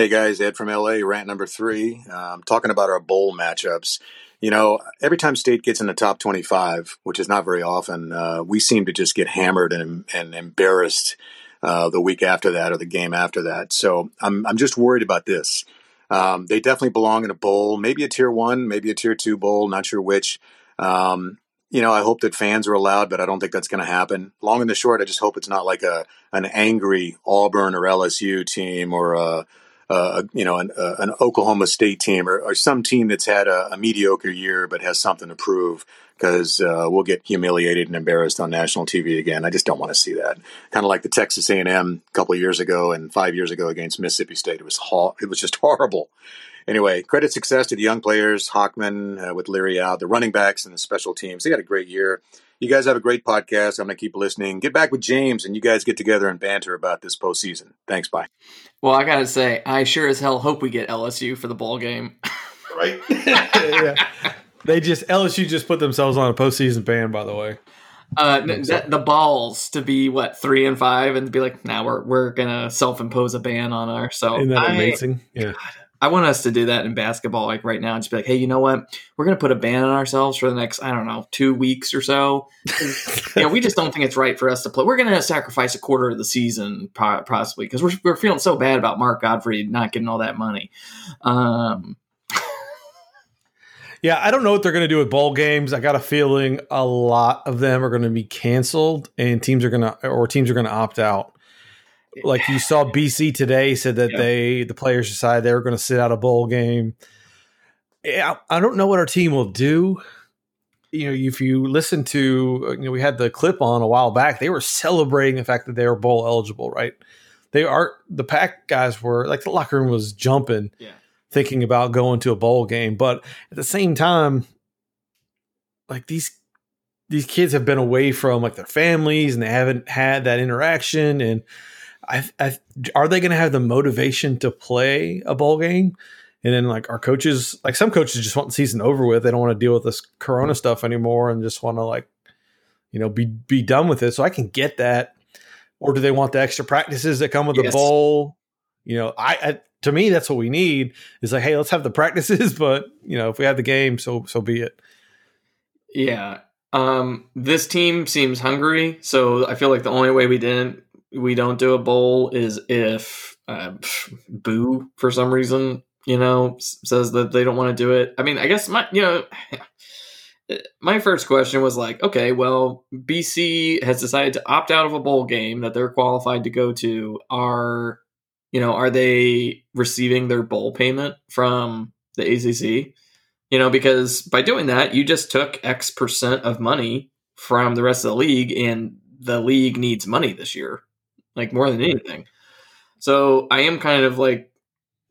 Hey guys, Ed from LA, rant number three. Um, talking about our bowl matchups. You know, every time State gets in the top 25, which is not very often, uh, we seem to just get hammered and, and embarrassed uh, the week after that or the game after that. So I'm, I'm just worried about this. Um, they definitely belong in a bowl, maybe a tier one, maybe a tier two bowl, not sure which. Um, you know, I hope that fans are allowed, but I don't think that's going to happen. Long and the short, I just hope it's not like a an angry Auburn or LSU team or a, a you know an, a, an, Oklahoma State team or, or some team that's had a, a, mediocre year but has something to prove because uh, we'll get humiliated and embarrassed on national TV again. I just don't want to see that. Kind of like the Texas A&M a couple years ago and five years ago against Mississippi State. It was ho- it was just horrible anyway, credit success to the young players, Hockman uh, with Leary out, the running backs and the special teams. They had a great year. You guys have a great podcast. I'm going to keep listening. Get back with James and you guys get together and banter about this postseason. Thanks. Bye. Well, I got to say, I sure as hell hope we get LSU for the ball game. right? yeah. They just, LSU just put themselves on a postseason ban, by the way. Uh, the balls to be what three and five and be like, now nah, we're we're gonna self impose a ban on our. So Isn't that I, amazing? Yeah, God, I want us to do that in basketball, like right now, and just be like, hey, you know what? We're going to put a ban on ourselves for the next, I don't know, two weeks or so. you know, we just don't think it's right for us to play. We're going to sacrifice a quarter of the season, possibly, because we're, we're feeling so bad about Mark Gottfried not getting all that money. Um, yeah, I don't know what they're going to do with bowl games. I got a feeling a lot of them are going to be canceled, and teams are going to, or teams are going to opt out like you saw BC today said that yeah. they the players decided they were going to sit out a bowl game. Yeah, I don't know what our team will do. You know, if you listen to, uh, you know, we had the clip on a while back. They were celebrating the fact that they were bowl eligible, right? They are the pack guys were like the locker room was jumping, yeah. thinking about going to a bowl game. But at the same time, like these these kids have been away from like their families and they haven't had that interaction and I, I are they going to have the motivation to play a bowl game? And then like our coaches, like some coaches just want the season over with. They don't want to deal with this Corona stuff anymore and just want to like, you know, be be done with it. So I can get that. Or do they want the extra practices that come with yes. the bowl? You know, I, I to me that's what we need is like, hey, let's have the practices, but you know, if we have the game, so so be it. Yeah. Um, this team seems hungry, so I feel like the only way we didn't we don't do a bowl is if uh, Boo for some reason you know says that they don't want to do it. I mean, I guess my you know. My first question was like, okay, well, BC has decided to opt out of a bowl game that they're qualified to go to. Are you know, are they receiving their bowl payment from the ACC? You know, because by doing that, you just took X percent of money from the rest of the league, and the league needs money this year like more than anything. So I am kind of like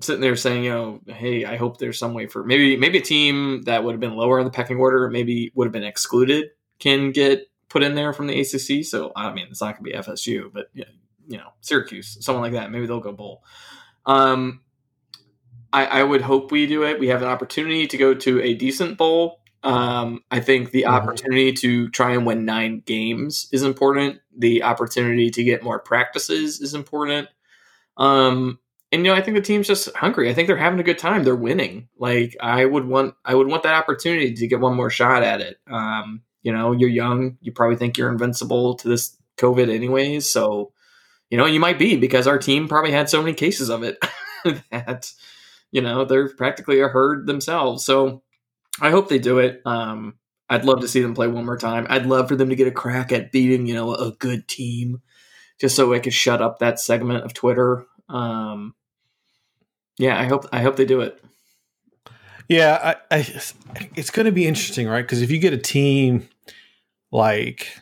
sitting there saying, you know, hey, I hope there's some way for maybe maybe a team that would have been lower in the pecking order, maybe would have been excluded, can get put in there from the ACC. So I mean, it's not going to be FSU, but you know, Syracuse, someone like that, maybe they'll go bowl. Um, I, I would hope we do it. We have an opportunity to go to a decent bowl. Um, I think the mm-hmm. opportunity to try and win nine games is important. The opportunity to get more practices is important. Um, and you know, I think the team's just hungry. I think they're having a good time. They're winning. Like I would want, I would want that opportunity to get one more shot at it. Um, you know, you're young. You probably think you're invincible to this COVID, anyways. So, you know, you might be because our team probably had so many cases of it that you know they're practically a herd themselves. So I hope they do it. Um, I'd love to see them play one more time. I'd love for them to get a crack at beating, you know, a good team, just so I could shut up that segment of Twitter. Um, yeah, I hope I hope they do it. Yeah, I, I, it's going to be interesting, right? Because if you get a team like,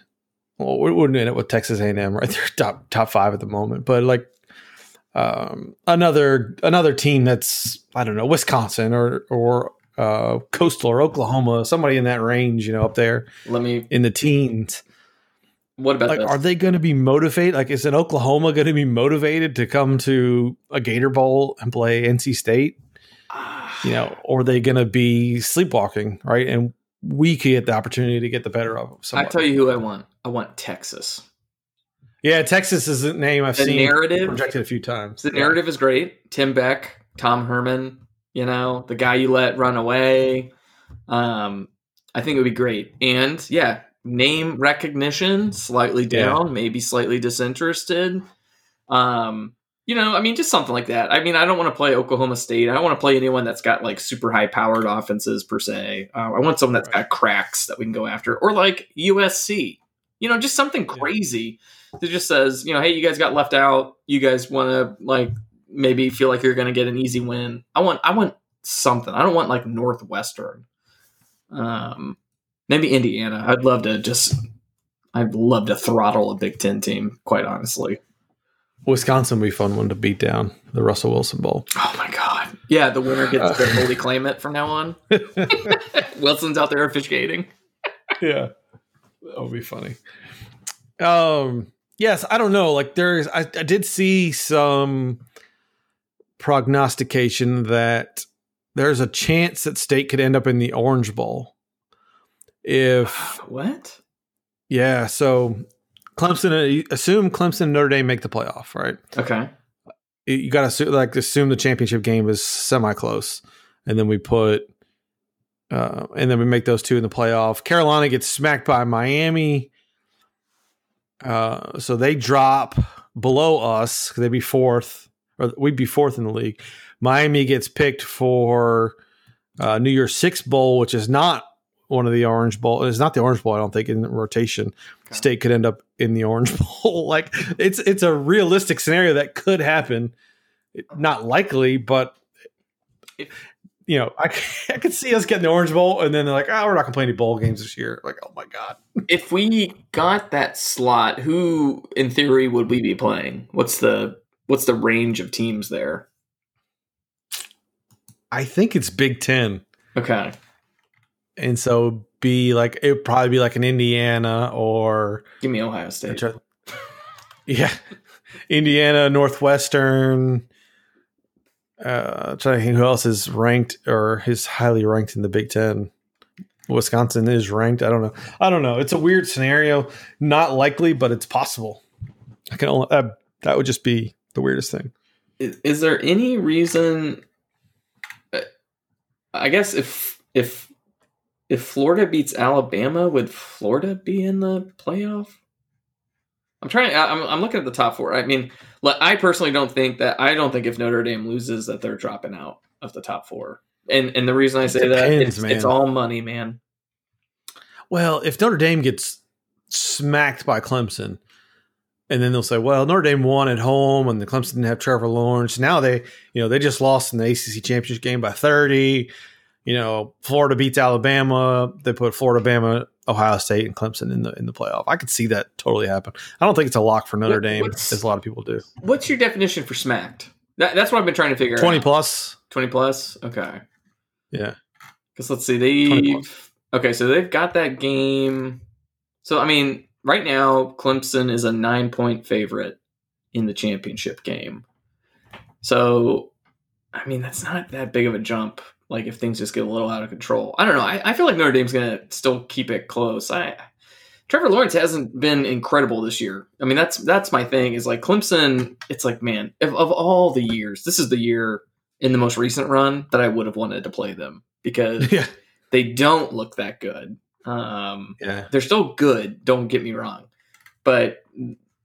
well, we wouldn't end up with Texas A&M, right? They're top top five at the moment, but like um, another another team that's I don't know Wisconsin or or uh, Coastal or Oklahoma, somebody in that range, you know, up there. Let me in the teens. What about like? This? Are they going to be motivated? Like, is an Oklahoma going to be motivated to come to a Gator Bowl and play NC State? you know, or are they going to be sleepwalking? Right, and we could get the opportunity to get the better of them. I tell you who I want. I want Texas. Yeah, Texas is a name I've The seen narrative- projected a few times. The narrative is great. Tim Beck, Tom Herman, you know, the guy you let run away. Um, I think it would be great. And yeah, name recognition slightly Yeah. down, maybe slightly disinterested. Um, you know, I mean, just something like that. I mean, I don't want to play Oklahoma State. I don't want to play anyone that's got like super high powered offenses per se. Uh, I want someone that's got cracks that we can go after, or like USC. You know, just something crazy that just says, you know, hey, you guys got left out. You guys want to like maybe feel like you're going to get an easy win. I want, I want something. I don't want like Northwestern. Um, maybe Indiana. I'd love to just, I'd love to throttle a Big Ten team. Quite honestly. Wisconsin would be a fun one to beat down the Russell Wilson Bowl. Oh my god! Yeah, the winner gets to fully claim it from now on. Wilson's out there officiating. yeah, that would be funny. Um, yes, I don't know. Like there's, I, I did see some prognostication that there's a chance that state could end up in the Orange Bowl. If What? yeah, so Clemson, assume Clemson and Notre Dame make the playoff, right? Okay. you got to like assume the championship game is semi close, and then we put, uh, and then we make those two in the playoff. Carolina gets smacked by Miami, uh, so they drop below us. They'd be fourth, or we'd be fourth in the league. Miami gets picked for uh, New Year's Six Bowl, which is not one of the Orange Bowl. It's not the Orange Bowl, I don't think, in rotation. Okay. State could end up in the Orange Bowl. like it's it's a realistic scenario that could happen. Not likely, but If- you know, I, I could see us getting the Orange Bowl, and then they're like, "Oh, we're not gonna play any bowl games this year." Like, oh my god, If we got that slot, who in theory would we be playing? What's the what's the range of teams there? I think it's Big Ten, Okay. and so be like it would probably be like an Indiana or Give me Ohio State. yeah, Indiana, Northwestern. Uh, trying to think who else is ranked or is highly ranked in the Big Ten. Wisconsin is ranked. I don't know. I don't know. It's a weird scenario. Not likely, but it's possible. I can only uh, that would just be the weirdest thing. Is, is there any reason? uh, I guess if if if Florida beats Alabama, would Florida be in the playoff? I'm trying. I'm, I'm looking at the top four. I mean, I personally don't think that. I don't think if Notre Dame loses, that they're dropping out of the top four. And and the reason I say that Depends, it's, man. it's all money, man. Well, if Notre Dame gets smacked by Clemson, and then they'll say, "Well, Notre Dame won at home, and the Clemson didn't have Trevor Lawrence." Now they, you know, they just lost in the ACC championship game by thirty. You know, Florida beats Alabama. They put Florida, Bama, Ohio State, and Clemson in the in the playoff. I could see that totally happen. I don't think it's a lock for Notre What- Dame, as a lot of people do. What's your definition for smacked? That, that's what I've been trying to figure Twenty out. plus, 20 plus. Okay. yeah. Because let's see, 20 they okay, so they've got that game. So I mean, right now Clemson is a nine point favorite in the championship game. So I mean, that's not that big of a jump. Like if things just get a little out of control, I don't know. I, I feel like Notre Dame's gonna still keep it close. I Trevor Lawrence hasn't been incredible this year. I mean, that's that's my thing. Is like Clemson. It's like man, of, of all the years, this is the year in the most recent run that I would have wanted to play them because Yeah, they don't look that good. Um, yeah. they're still good. Don't get me wrong, but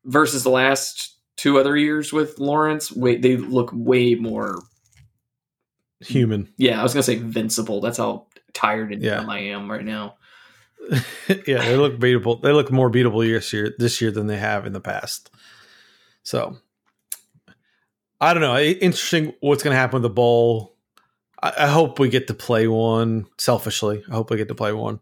versus the last two other years with Lawrence, wait, they look way more. Human. Yeah, I was gonna say invincible. That's how tired and Yeah. dumb I am right now. yeah, they look beatable. They look more beatable this year this year than they have in the past. So I don't know. Interesting what's going to happen with the bowl. I, I hope we get to play one. Selfishly, I hope we get to play one.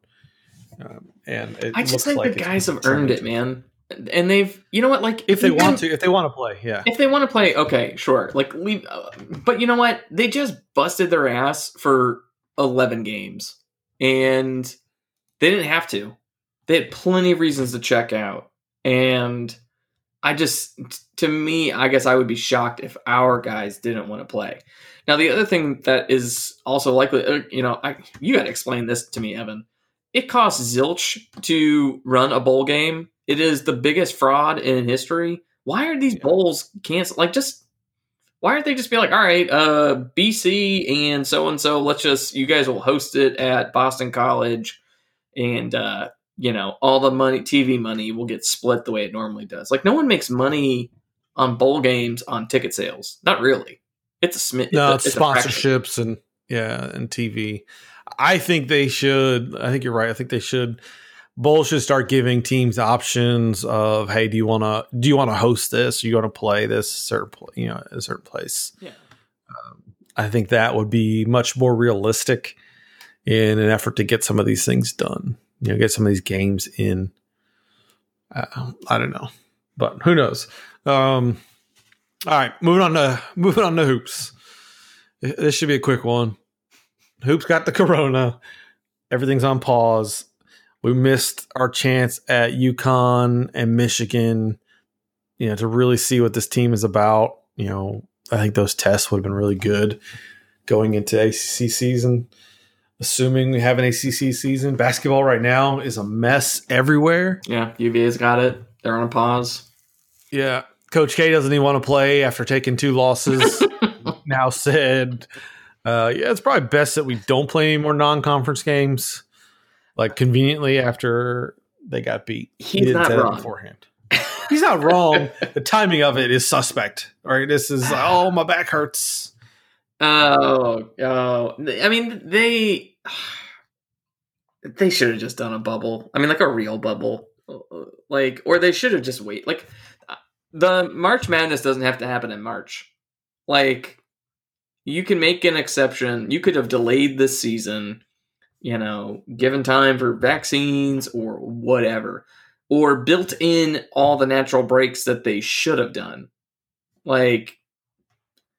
Um, and it I just think like the guys have earned it, man. And they've, you know what, like If they want to, if they want to play, yeah, if they want to play, okay, sure. Like leave, uh, but you know what? They just busted their ass for eleven games, and they didn't have to. They had plenty of reasons to check out, and I just, to me, I guess I would be shocked if our guys didn't want to play. Now, the other thing that is also likely, uh, you know, I, you got to explain this to me, Evan. It costs zilch to run a bowl game it is the biggest fraud in history. Why are these bowls canceled? Like, just why aren't they just be like, all right, uh, BC and so and so, let's just you guys will host it at Boston College, and uh, you know all the money, TV money, will get split the way it normally does. Like, no one makes money on bowl games on ticket sales. Not really. It's a smi- No, it's, it's, sponsorships and yeah, and TV. I think they should. I think you're right. I think they should. Bowl should start giving teams options of, hey, do you want to do you want to host this? Or you want to play this certain, you know, a certain place? Yeah. I think that would be much more realistic in an effort to get some of these things done. You know, get some of these games in. Uh, I don't know, but who knows? Um, all right, moving on to moving on to hoops. This should be a quick one. Hoops got the corona. Everything's on pause. We missed our chance at UConn and Michigan, you know, to really see what this team is about. You know, I think those tests would have been really good going into ACC season. Assuming we have an ACC season, basketball right now is a mess everywhere. Yeah, UVA's got it. They're on a pause. Yeah. Coach K doesn't even want to play after taking two losses. now said, uh, yeah, it's probably best that we don't play any more non conference games. Like conveniently after they got beat. He He's not wrong. beforehand. He's not wrong. the timing of it is suspect. All right. This is, oh, my back hurts. Oh, oh! I mean, they they should have just done a bubble. I mean, like a real bubble, like, or they should have just wait. Like, the March Madness doesn't have to happen in March. Like, you can make an exception. You could have delayed this season, you know, given time for vaccines or whatever, or built in all the natural breaks that they should have done. Like,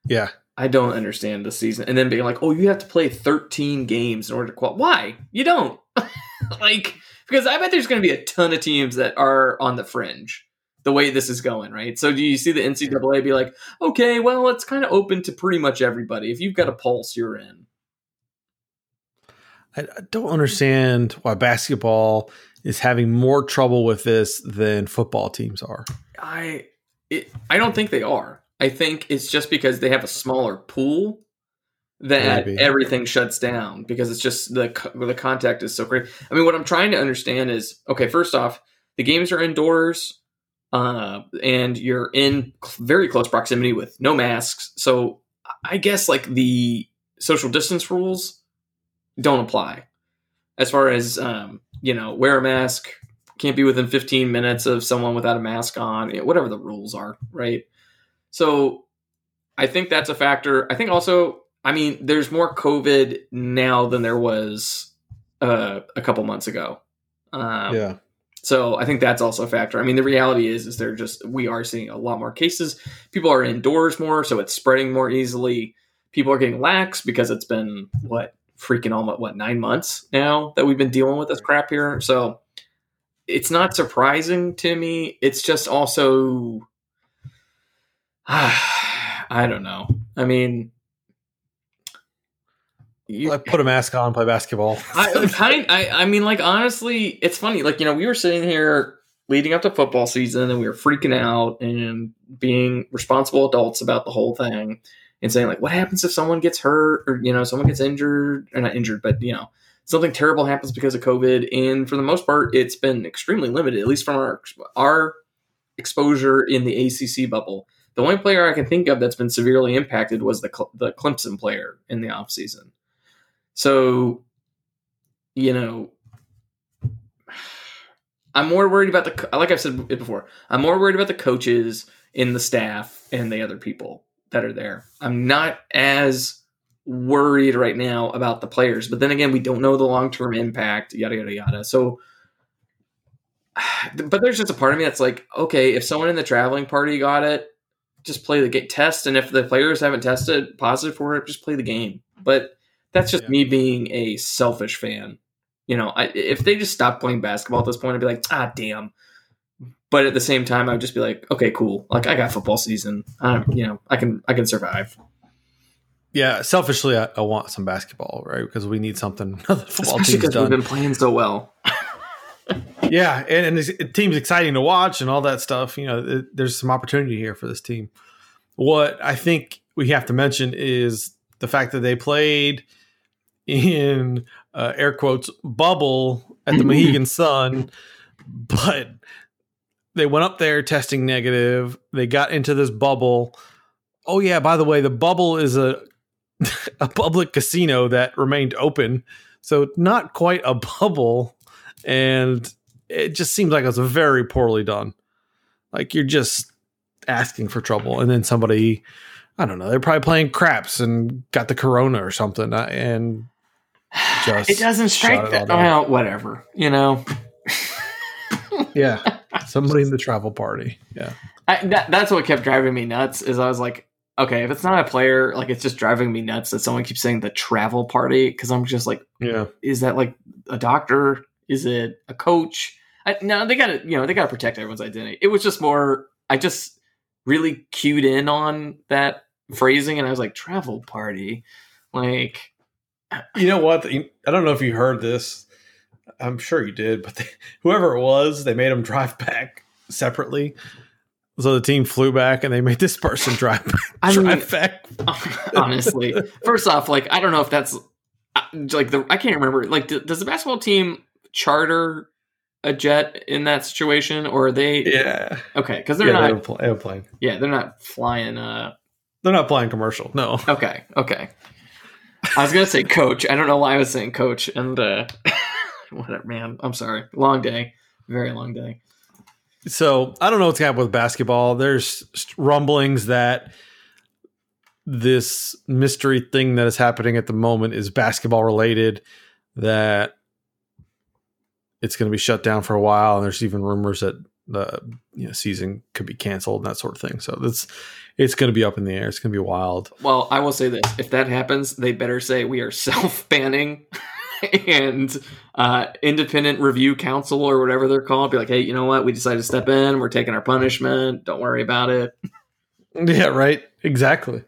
Yeah. I don't understand the season. And then being like, oh, you have to play 13 games in order to qualify. Why? You don't. like, because I bet there's going to be a ton of teams that are on the fringe the way this is going, right? So do you see the NCAA be like, okay, well, it's kind of open to pretty much everybody. If you've got a pulse, you're in. I, don't understand why basketball is having more trouble with this than football teams are. I it, I don't think they are. I think it's just because they have a smaller pool that Maybe. everything shuts down because it's just the the contact is so great. I mean, what I'm trying to understand is okay. First off, the games are indoors, uh, and you're in very close proximity with no masks. So I guess like the social distance rules don't apply as far as um, you know, wear a mask, can't be within 15 minutes of someone without a mask on, whatever the rules are, right? So I think that's a factor. I think also, I mean, there's more COVID now than there was uh, a couple months ago. Um, yeah. So I think that's also a factor. I mean, the reality is, is they're just we are seeing a lot more cases. People are indoors more, so it's spreading more easily. People are getting lax because it's been what freaking almost what nine months now that we've been dealing with this crap here. So it's not surprising to me. It's just also I don't know. I mean, you, Like put a mask on, play basketball. I kind I I mean like honestly, it's funny. Like, you know, we were sitting here leading up to football season and we were freaking out and being responsible adults about the whole thing and saying like what happens if someone gets hurt or you know, someone gets injured or not injured, but you know, something terrible happens because of COVID and for the most part it's been extremely limited at least from our our exposure in the ACC bubble. The only player I can think of that's been severely impacted was the the Clemson player in the offseason. So, you know, I'm more worried about the like I've said it before. I'm more worried about the coaches and the staff and the other people that are there. I'm not as worried right now about the players, but then again, we don't know the long term impact. Yada yada yada. So, but there's just a part of me that's like, okay, if someone in the traveling party got it, just play the get test, and if the players haven't tested positive for it, just play the game. But that's just Yeah. me being a selfish fan. You know, I, if they just stopped playing basketball at this point, I'd be like, ah, damn. But at the same time, I'd just be like, okay, cool. Like I got football season. I'm, you know, I can I can survive. yeah, selfishly, I, I want some basketball, right? Because we need something. The football Especially because we've been playing so well. Yeah, and, and the team's exciting to watch and all that stuff. You know, it, there's some opportunity here for this team. What I think we have to mention is the fact that they played in uh, air quotes bubble at the Mohegan Sun, but they went up there testing negative. They got into this bubble. Oh yeah, by the way, the bubble is a a public casino that remained open, so not quite a bubble, and it just seems like it was very poorly done. Like you're just asking for trouble, and then somebody, I don't know, they're probably playing craps and got the corona or something, uh, and just it doesn't strike it that. Well, oh, whatever. You know, yeah, somebody in the travel party, yeah, I, that, that's what kept driving me nuts. Is I was like, okay, if it's not a player, like it's just driving me nuts that someone keeps saying the travel party because I'm just like, yeah, is that like a doctor? Is it a coach? I, no, they got to, you know, they got to protect everyone's identity. It was just more, I just really cued in on that phrasing, and I was like, travel party, like, You know what? I don't know if you heard this. I'm sure you did, but they, whoever it was, they made them drive back separately. So the team flew back, and they made this person drive I mean, drive back. honestly, first off, like, I don't know if that's uh, like the, I can't remember. Like, d- does the basketball team charter a jet in that situation, or are they Yeah, okay? Because they're yeah, not, they yeah, they're not flying. Uh, They're not flying commercial. No. Okay, okay. I was gonna say coach. I don't know why I was saying coach. And uh whatever, man. I'm sorry. Long day. Very long day. So I don't know what's happening with basketball. There's rumblings that this mystery thing that is happening at the moment is basketball related. That it's going to be shut down for a while, and there's even rumors that the you know, season could be canceled and that sort of thing. So that's it's going to be up in the air. It's going to be wild. Well, I will say this: if that happens, they better say we are self-banning and uh, independent review council or whatever they're called. Be like, hey, you know what? We decided to step in. We're taking our punishment. Don't worry about it. Yeah, right. Exactly.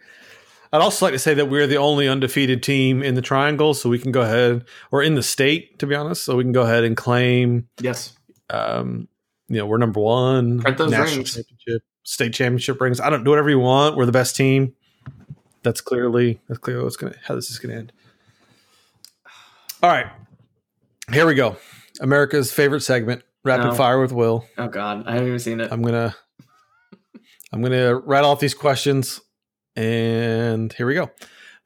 I'd also like to say that we're the only undefeated team in the triangle, so we can go ahead, or in the state, to be honest, so we can go ahead and claim Yes. um, you know, we're number one, Print those rings. State championship rings. I don't do whatever you want. We're the best team. That's clearly that's clearly what's gonna how this is gonna end. All right, here we go. America's favorite segment, rapid No. fire with Will. Oh God, I haven't even seen it. I'm gonna I'm gonna rattle off these questions, and here we go.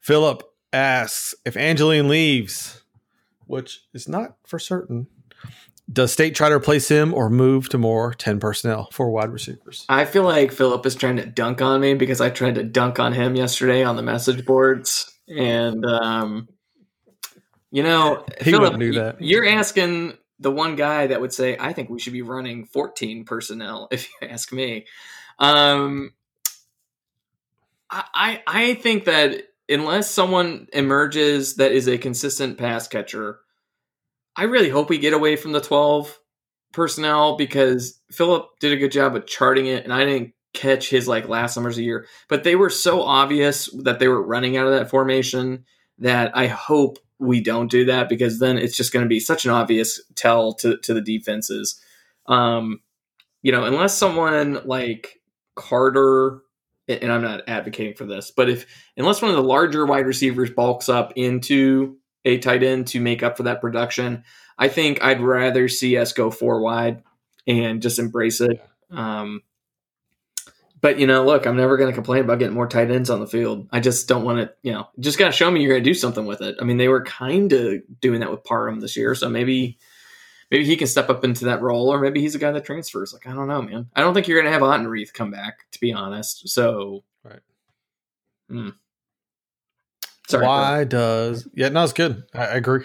Philip asks if Angeline leaves, which is not for certain. Does state try to replace him or move to more 10 personnel for wide receivers? I feel like Philip is trying to dunk on me because I tried to dunk on him yesterday on the message boards, and um, you know, He wouldn't do that. You're asking the one guy that would say, "I think we should be running 14 personnel." If you ask me, um, I I think that unless someone emerges that is a consistent pass catcher, I really hope we get away from the 12 personnel because Philip did a good job of charting it, and I didn't catch his like last summers a year, but they were so obvious that they were running out of that formation that I hope we don't do that because then it's just going to be such an obvious tell to to the defenses. Um, you know, unless someone like Carter, and I'm not advocating for this, but if unless one of the larger wide receivers bulks up into a tight end to make up for that production, I think I'd rather see us go four wide and just embrace it. Um, but you know, look, I'm never going to complain about getting more tight ends on the field. I just don't want to, you know, just got to show me you're going to do something with it. I mean, they were kind of doing that with Parham this year, so maybe maybe he can step up into that role, or maybe he's a guy that transfers. Like I don't know, man. I don't think you're going to have Autenrieth come back, to be honest. So, Right. Hmm. Sorry, why does yeah no it's good. I, I agree.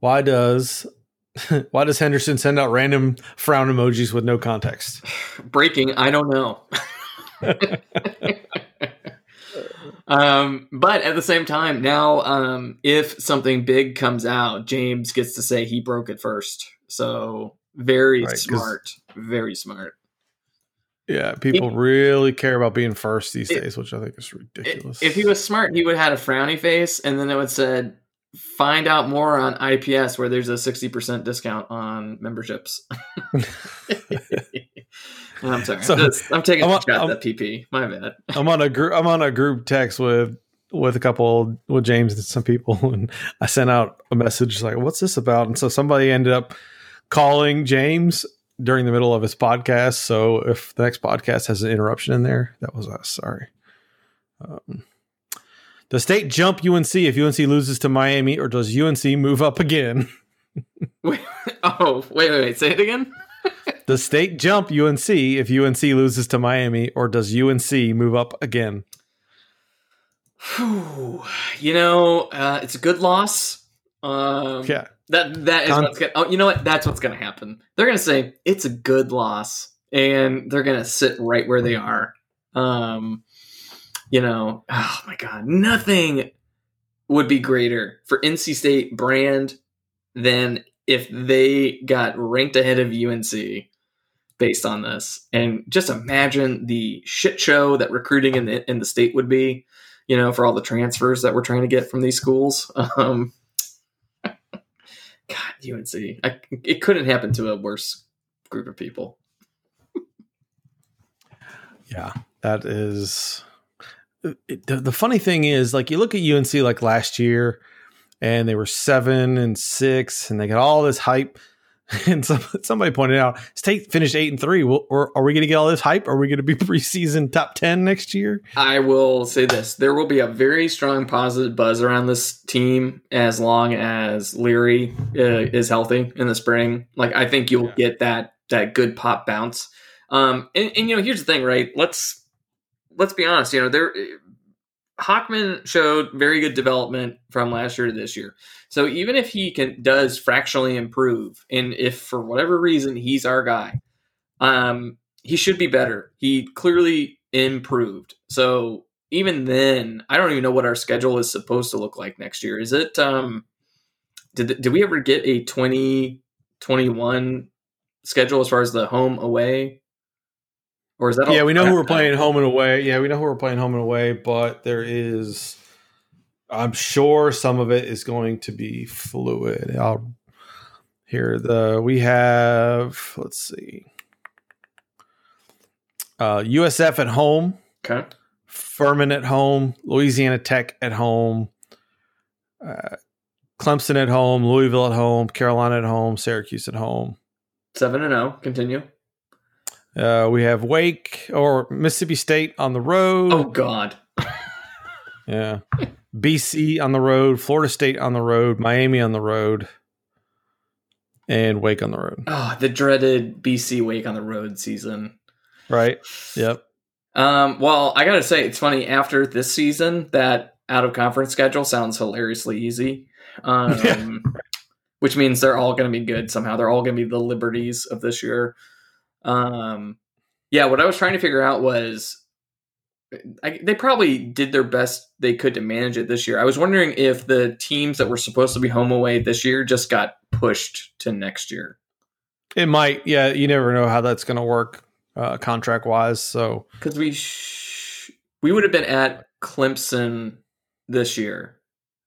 Why does why does henderson send out random frown emojis with no context? Breaking i don't know. Um but at the same time now um if something big comes out james gets to say he broke it first. So very Right, smart very smart yeah people really care about being first these It- days which i think is ridiculous if he was smart he would have had a frowny face and then it would said find out more on IPS where there's a 60% discount on memberships. I'm sorry. So, I'm taking I'm a on- shot I'm- at that PP. My bad. I'm on a group. I'm on a group text with with a couple with James and some people, and I sent out a message like, "What's this about?" And so somebody ended up calling James during the middle of his podcast. So if the next podcast has an interruption in there, that was us. Sorry. Um, does state jump UNC if UNC loses to Miami, or does UNC move up again? Wait, oh, wait, wait, wait. Say it again. Does state jump UNC if UNC loses to Miami, or does UNC move up again? You know, uh, it's a good loss. Um, Yeah. That that is Con- what's gonna. Oh, you know what? That's what's gonna happen. They're gonna say it's a good loss, and they're gonna sit right where they are. Um, you know, oh my god, nothing would be greater for NC State brand than if they got ranked ahead of UNC based on this. And just imagine the shit show that recruiting in the in the state would be. You know, for all the transfers that we're trying to get from these schools. Um, God, UNC. I, it couldn't happen to a worse group of people. Yeah, that is. It, the, the funny thing is, like, you look at UNC like last year, and they were seven and six, and they got all this hype. And some, somebody pointed out, State finished eight and three. Well, or are we going to get all this hype? Are we going to be preseason top ten next year? I will say this: there will be a very strong positive buzz around this team as long as Leary uh, is healthy in the spring. Like, I think you'll get that that good pop bounce. Um, and, and you know, here's the thing, right? Let's let's be honest. You know, there Hockman showed very good development from last year to this year. So even if he can does fractionally improve, and if for whatever reason he's our guy, um, he should be better. He clearly improved. So even then, I don't even know what our schedule is supposed to look like next year. Is it? Um, did did we ever get a twenty twenty one schedule as far as the home away? Or is that? all yeah, we know who we're playing home and away. Yeah, we know who we're playing home and away, but there is. I'm sure some of it is going to be fluid. I'll here the we have let's see. Uh USF at home, Okay. Furman at home, Louisiana Tech at home, uh, Clemson at home, Louisville at home, Carolina at home, Syracuse at home. Seven and zero. Continue. Uh, we have Wake or Mississippi State on the road. Oh God. Yeah. BC on the road, Florida State on the road, Miami on the road, and Wake on the road. Oh, the dreaded BC Wake on the road season. Right? Yep. Um, well, I gotta say, it's funny. After this season, that out of conference schedule sounds hilariously easy. Um, Yeah. which means they're all going to be good somehow. They're all going to be the liberties of this year. Um, yeah, what I was trying to figure out was I, they probably did their best they could to manage it this year. I was wondering if the teams that were supposed to be home away this year just got pushed to next year. It might. Yeah. You never know how that's going to work uh, contract wise. So, because we sh- we would have been at Clemson this year.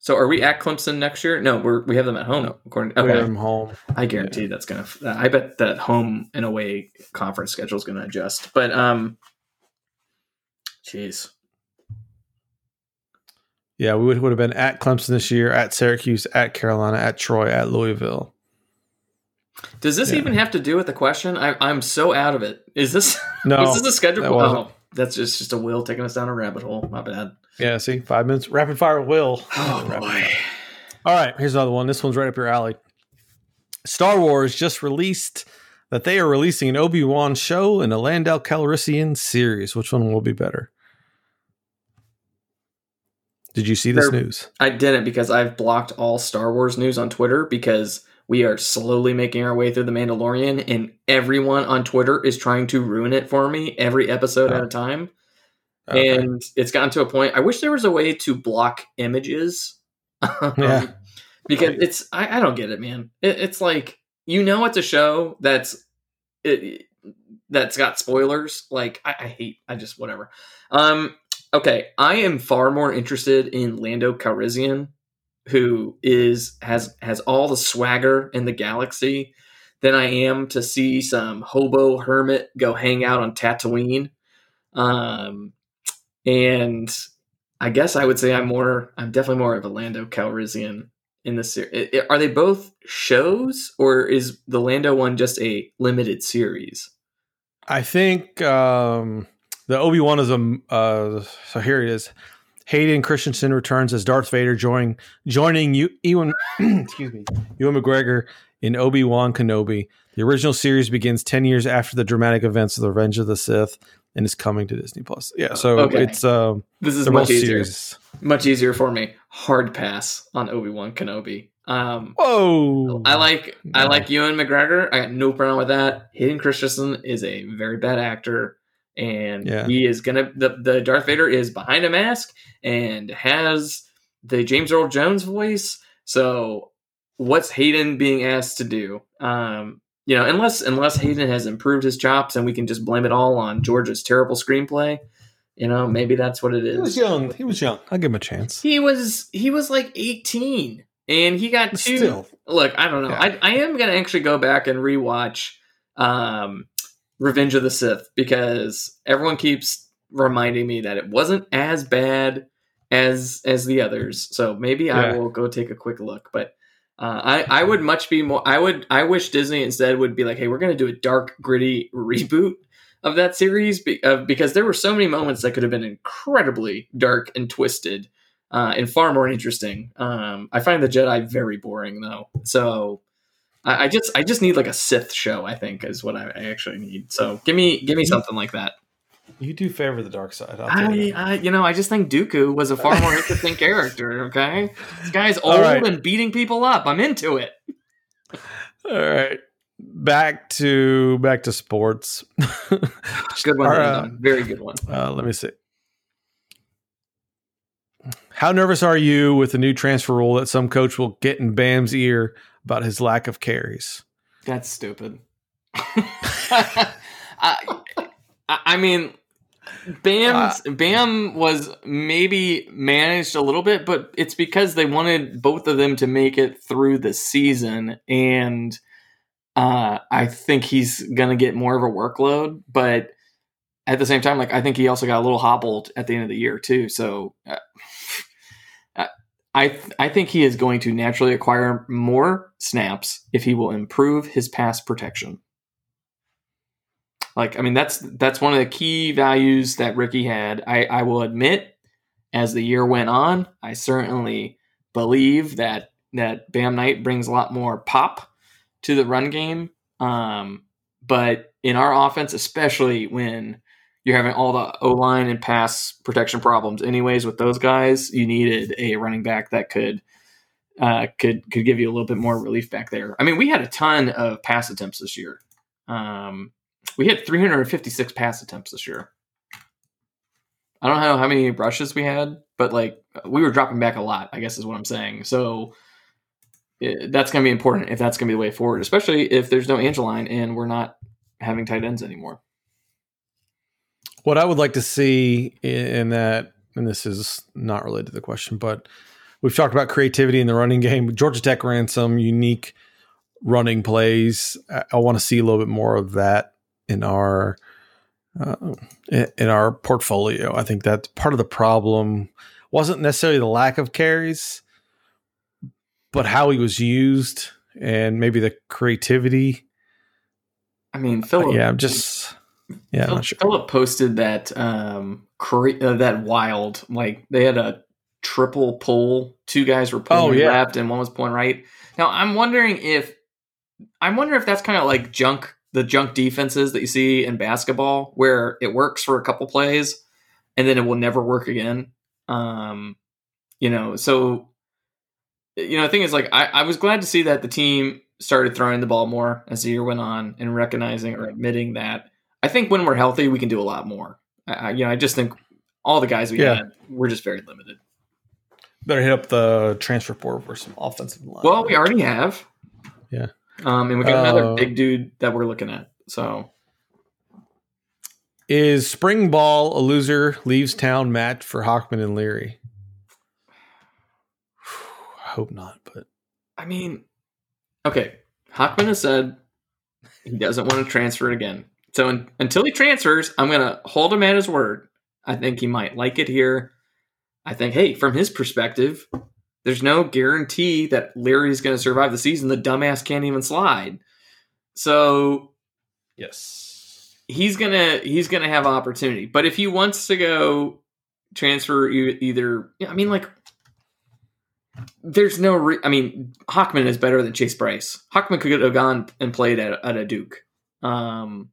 So are we at Clemson next year? No, we're we have them at home. No. according we okay, have them home. I guarantee that's gonna. I bet that home and away conference schedule is gonna adjust. But um, jeez, Yeah. We would, would have been at Clemson this year, at Syracuse, at Carolina, at Troy, at Louisville. does this Yeah. even have to do with the question? I, I'm so out of it. Is this No. this the schedule? Oh, that's just just a will taking us down a rabbit hole. My bad. Yeah. See, five minutes. Rapid fire will. Oh boy. fire. All right, here's another one. This one's right up your alley. Star Wars just released that they are releasing an Obi Wan show and a Lando Calrissian series. Which one will be better? Did you see this They're- news? I didn't because I've blocked all Star Wars news on Twitter because we are slowly making our way through The Mandalorian and everyone on Twitter is trying to ruin it for me every episode at Oh. a time. Okay. And it's gotten to a point. I wish there was a way to block images. Um, Yeah. Because it's, I, I don't get it, man. It, it's like, you know, it's a show that's, it, that's got spoilers. Like, I, I hate, I just, whatever. Um, okay. I am far more interested in Lando Calrissian who is has has all the swagger in the galaxy than I am to see some hobo hermit go hang out on Tatooine. Um, and I guess I would say I'm more, I'm definitely more of a Lando Calrissian in the series. Are they both shows, or is the Lando one just a limited series? I think um, the Obi Wan is a. Uh, so here it is. Hayden Christensen returns as Darth Vader, joining joining you, Ewan. excuse me, Ewan McGregor in Obi Wan Kenobi. The original series begins ten years after the dramatic events of the Revenge of the Sith and is coming to Disney Plus. Yeah, so Okay. it's um, This is much easier. series. Much easier for me. Hard pass on Obi Wan Kenobi. Um, Whoa! I like I like Ewan McGregor. I got no problem with that. Hayden Christensen is a very bad actor, and Yeah. he is gonna the the Darth Vader is behind a mask and has the James Earl Jones voice. So what's Hayden being asked to do? Um, you know, unless unless Hayden has improved his chops and we can just blame it all on George's terrible screenplay. You know, maybe that's what it is. He was young. He was young. I'll give him a chance. He was he was like eighteen, and he got two Still, look i don't know Yeah. I, I am gonna actually go back and rewatch um revenge of the sith because everyone keeps reminding me that it wasn't as bad as as the others. So maybe i will go take a quick look but uh, I, I would much be more I would I wish Disney instead would be like hey we're gonna do a dark gritty reboot of that series be, uh, because there were so many moments that could have been incredibly dark and twisted uh, and far more interesting. Um, I find the Jedi very boring though, so I, I just I just need like a Sith show. I think is what I, I actually need. So give me give me something like that. you do favor the dark side. I, you. I you know I just think Dooku was a far more interesting character. Okay, this guy's old right. and beating people up. I'm into it. All right, back to back to sports. Good one, Our, uh, very good one. Uh, let me see. How nervous are you with the new transfer rule that some coach will get in Bam's ear about his lack of carries? That's stupid. I, I- mean, Bam's, Bam was maybe managed a little bit, but it's because they wanted both of them to make it through the season, and uh, I think he's gonna get more of a workload. But at the same time, like I think he also got a little hobbled at the end of the year too. So. Uh, I I think he is going to naturally acquire more snaps if he will improve his pass protection. Like I mean that's that's one of the key values that Ricky had. I, I will admit, as the year went on, I certainly believe that that Bam Knight brings a lot more pop to the run game. Um, but in our offense, especially when you're having all the O line and pass protection problems, anyways, with those guys, you needed a running back that could uh, could could give you a little bit more relief back there. I mean, we had a ton of pass attempts this year. Um, we had 356 pass attempts this year. I don't know how many rushes we had, but like we were dropping back a lot. I guess is what I'm saying. So eh, that's going to be important if that's going to be the way forward, especially if there's no Angeline and we're not having tight ends anymore. What I would like to see in that, and this is not related to the question, but we've talked about creativity in the running game. Georgia Tech ran some unique running plays. I, I want to see a little bit more of that in our uh, in our portfolio. I think that part of the problem wasn't necessarily the lack of carries, but how he was used and maybe the creativity. I mean, Philip. yeah, I'm just yeah, I'm Phil- not sure. Philip posted that um uh, that wild like they had a triple pull. Two guys were pulling Oh, yeah. left and one was pulling right. Now I'm wondering if I'm wondering if that's kind of like junk the junk defenses that you see in basketball where it works for a couple plays and then it will never work again. Um, you know, so you know, the thing is like I, I was glad to see that the team started throwing the ball more as the year went on and recognizing or admitting that I think when we're healthy, we can do a lot more. I, you know, I just think all the guys we Yeah. had were just very limited. Better hit up the transfer portal for some offensive line. Well, we already have. Yeah. Um, and we got another Uh, big dude that we're looking at. So Is spring ball a loser leaves town match for Hockman and Leary? I hope not, but I mean, okay. Hockman has said he doesn't want to transfer again. So un- until he transfers, I'm going to hold him at his word. I think he might like it here. I think, hey, from his perspective, there's no guarantee that Leary's going to survive the season. The dumbass can't even slide. So yes, he's gonna he's gonna have opportunity. But if he wants to go transfer, either I mean, like, there's no. Re- I mean, Hockman is better than Chase Brice. Hockman could have gone and played at, at a Duke. Um,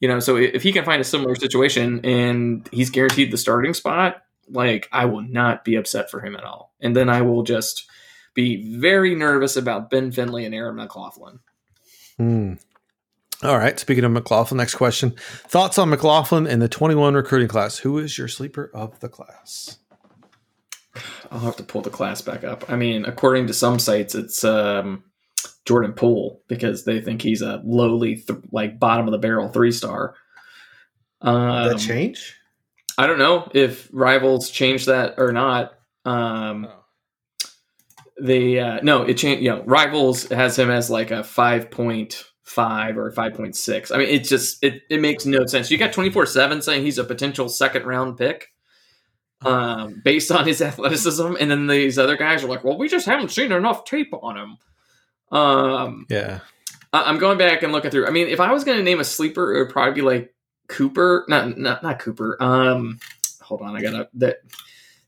you know, so if he can find a similar situation and he's guaranteed the starting spot, like I will not be upset for him at all. And then I will just be very nervous about Ben Finley and Aaron McLaughlin. Hmm. All right. Speaking of McLaughlin, next question. Thoughts on McLaughlin and the 21 recruiting class? Who is your sleeper of the class? I'll have to pull the class back up. I mean, according to some sites, it's um, Jordan Poole because they think he's a lowly, th- like bottom of the barrel three star. Um, that change? I don't know if rivals changed that or not. Um, Oh. they uh, no, it changed. You know, rivals has him as like a five point five or five point six. I mean, it just it it makes no sense. You got twenty four seven saying he's a potential second round pick. Um, based on his athleticism, and then these other guys are like, "Well, we just haven't seen enough tape on him." Um, Yeah. I- I'm going back and looking through. I mean, if I was going to name a sleeper, it would probably be like Cooper. Not not not Cooper. Um, hold on, I gotta that.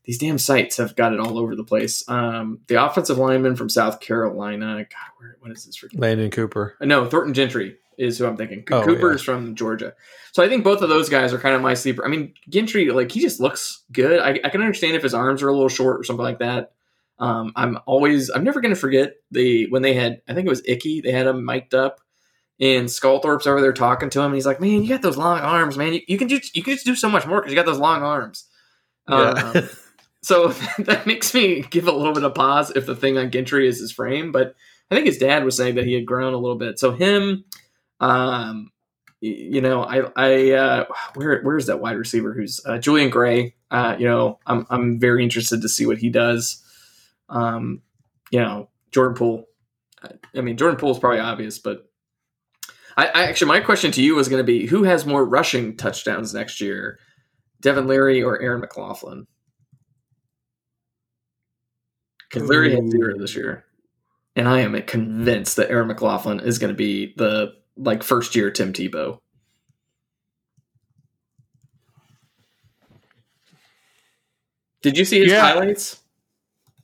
These damn sites have got it all over the place. Um, the offensive lineman from South Carolina. God, where, what is this? Freaking? Lyndon Cooper. No, Thornton Gentry is who I'm thinking. Oh, Cooper yeah. is from Georgia. So I think both of those guys are kind of my sleeper. I mean, Gentry, like he just looks good. I, I can understand if his arms are a little short or something like that. Um, I'm always, I'm never going to forget the when they had, I think it was Icky, they had him mic'd up, and Sculthorpe's over there talking to him, and he's like, "Man, you got those long arms, man. You, you can just, you can just do so much more because you got those long arms." Yeah. Um, so that makes me give a little bit of pause if the thing on Gentry is his frame, but I think his dad was saying that he had grown a little bit. So him, um, you know, I, I, uh, where, where's that wide receiver who's uh, Julian Gray? Uh, you know, I'm, I'm very interested to see what he does. Um, you know, Jordan Poole. I- mean, Jordan Poole is probably obvious, but I, I actually, my question to you was going to be who has more rushing touchdowns next year, Devin Leary or Aaron McLaughlin? Because Leary had zero this year, and I am convinced that Aaron McLaughlin is going to be the like first year Tim Tebow. Did you see his Yeah. highlights?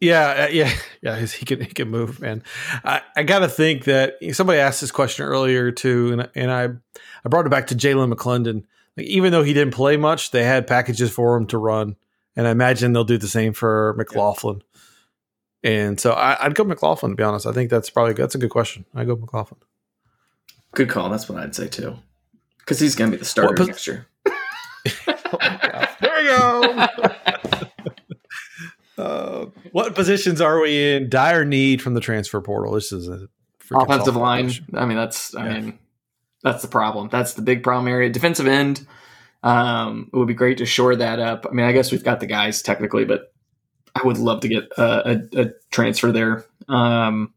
Yeah, uh, yeah, yeah. He can he can move, man. I, I got to think that somebody asked this question earlier too, and and I I brought it back to Jalan McClendon. Like even though he didn't play much, they had packages for him to run, and I imagine they'll do the same for McLaughlin. And so I, I'd go McLaughlin. To be honest, I think that's probably that's a good question. I go McLaughlin. Good call. That's what I'd say too. Because he's going to be the starter What next year. there you go. Uh, what positions are we in dire need from the transfer portal? This is a Offensive line. I mean, that's. I Yeah. mean, that's the problem. That's the big problem area. Defensive end. Um, it would be great to shore that up. I mean, I guess we've got the guys technically, but I would love to get a, a, a transfer there. Um,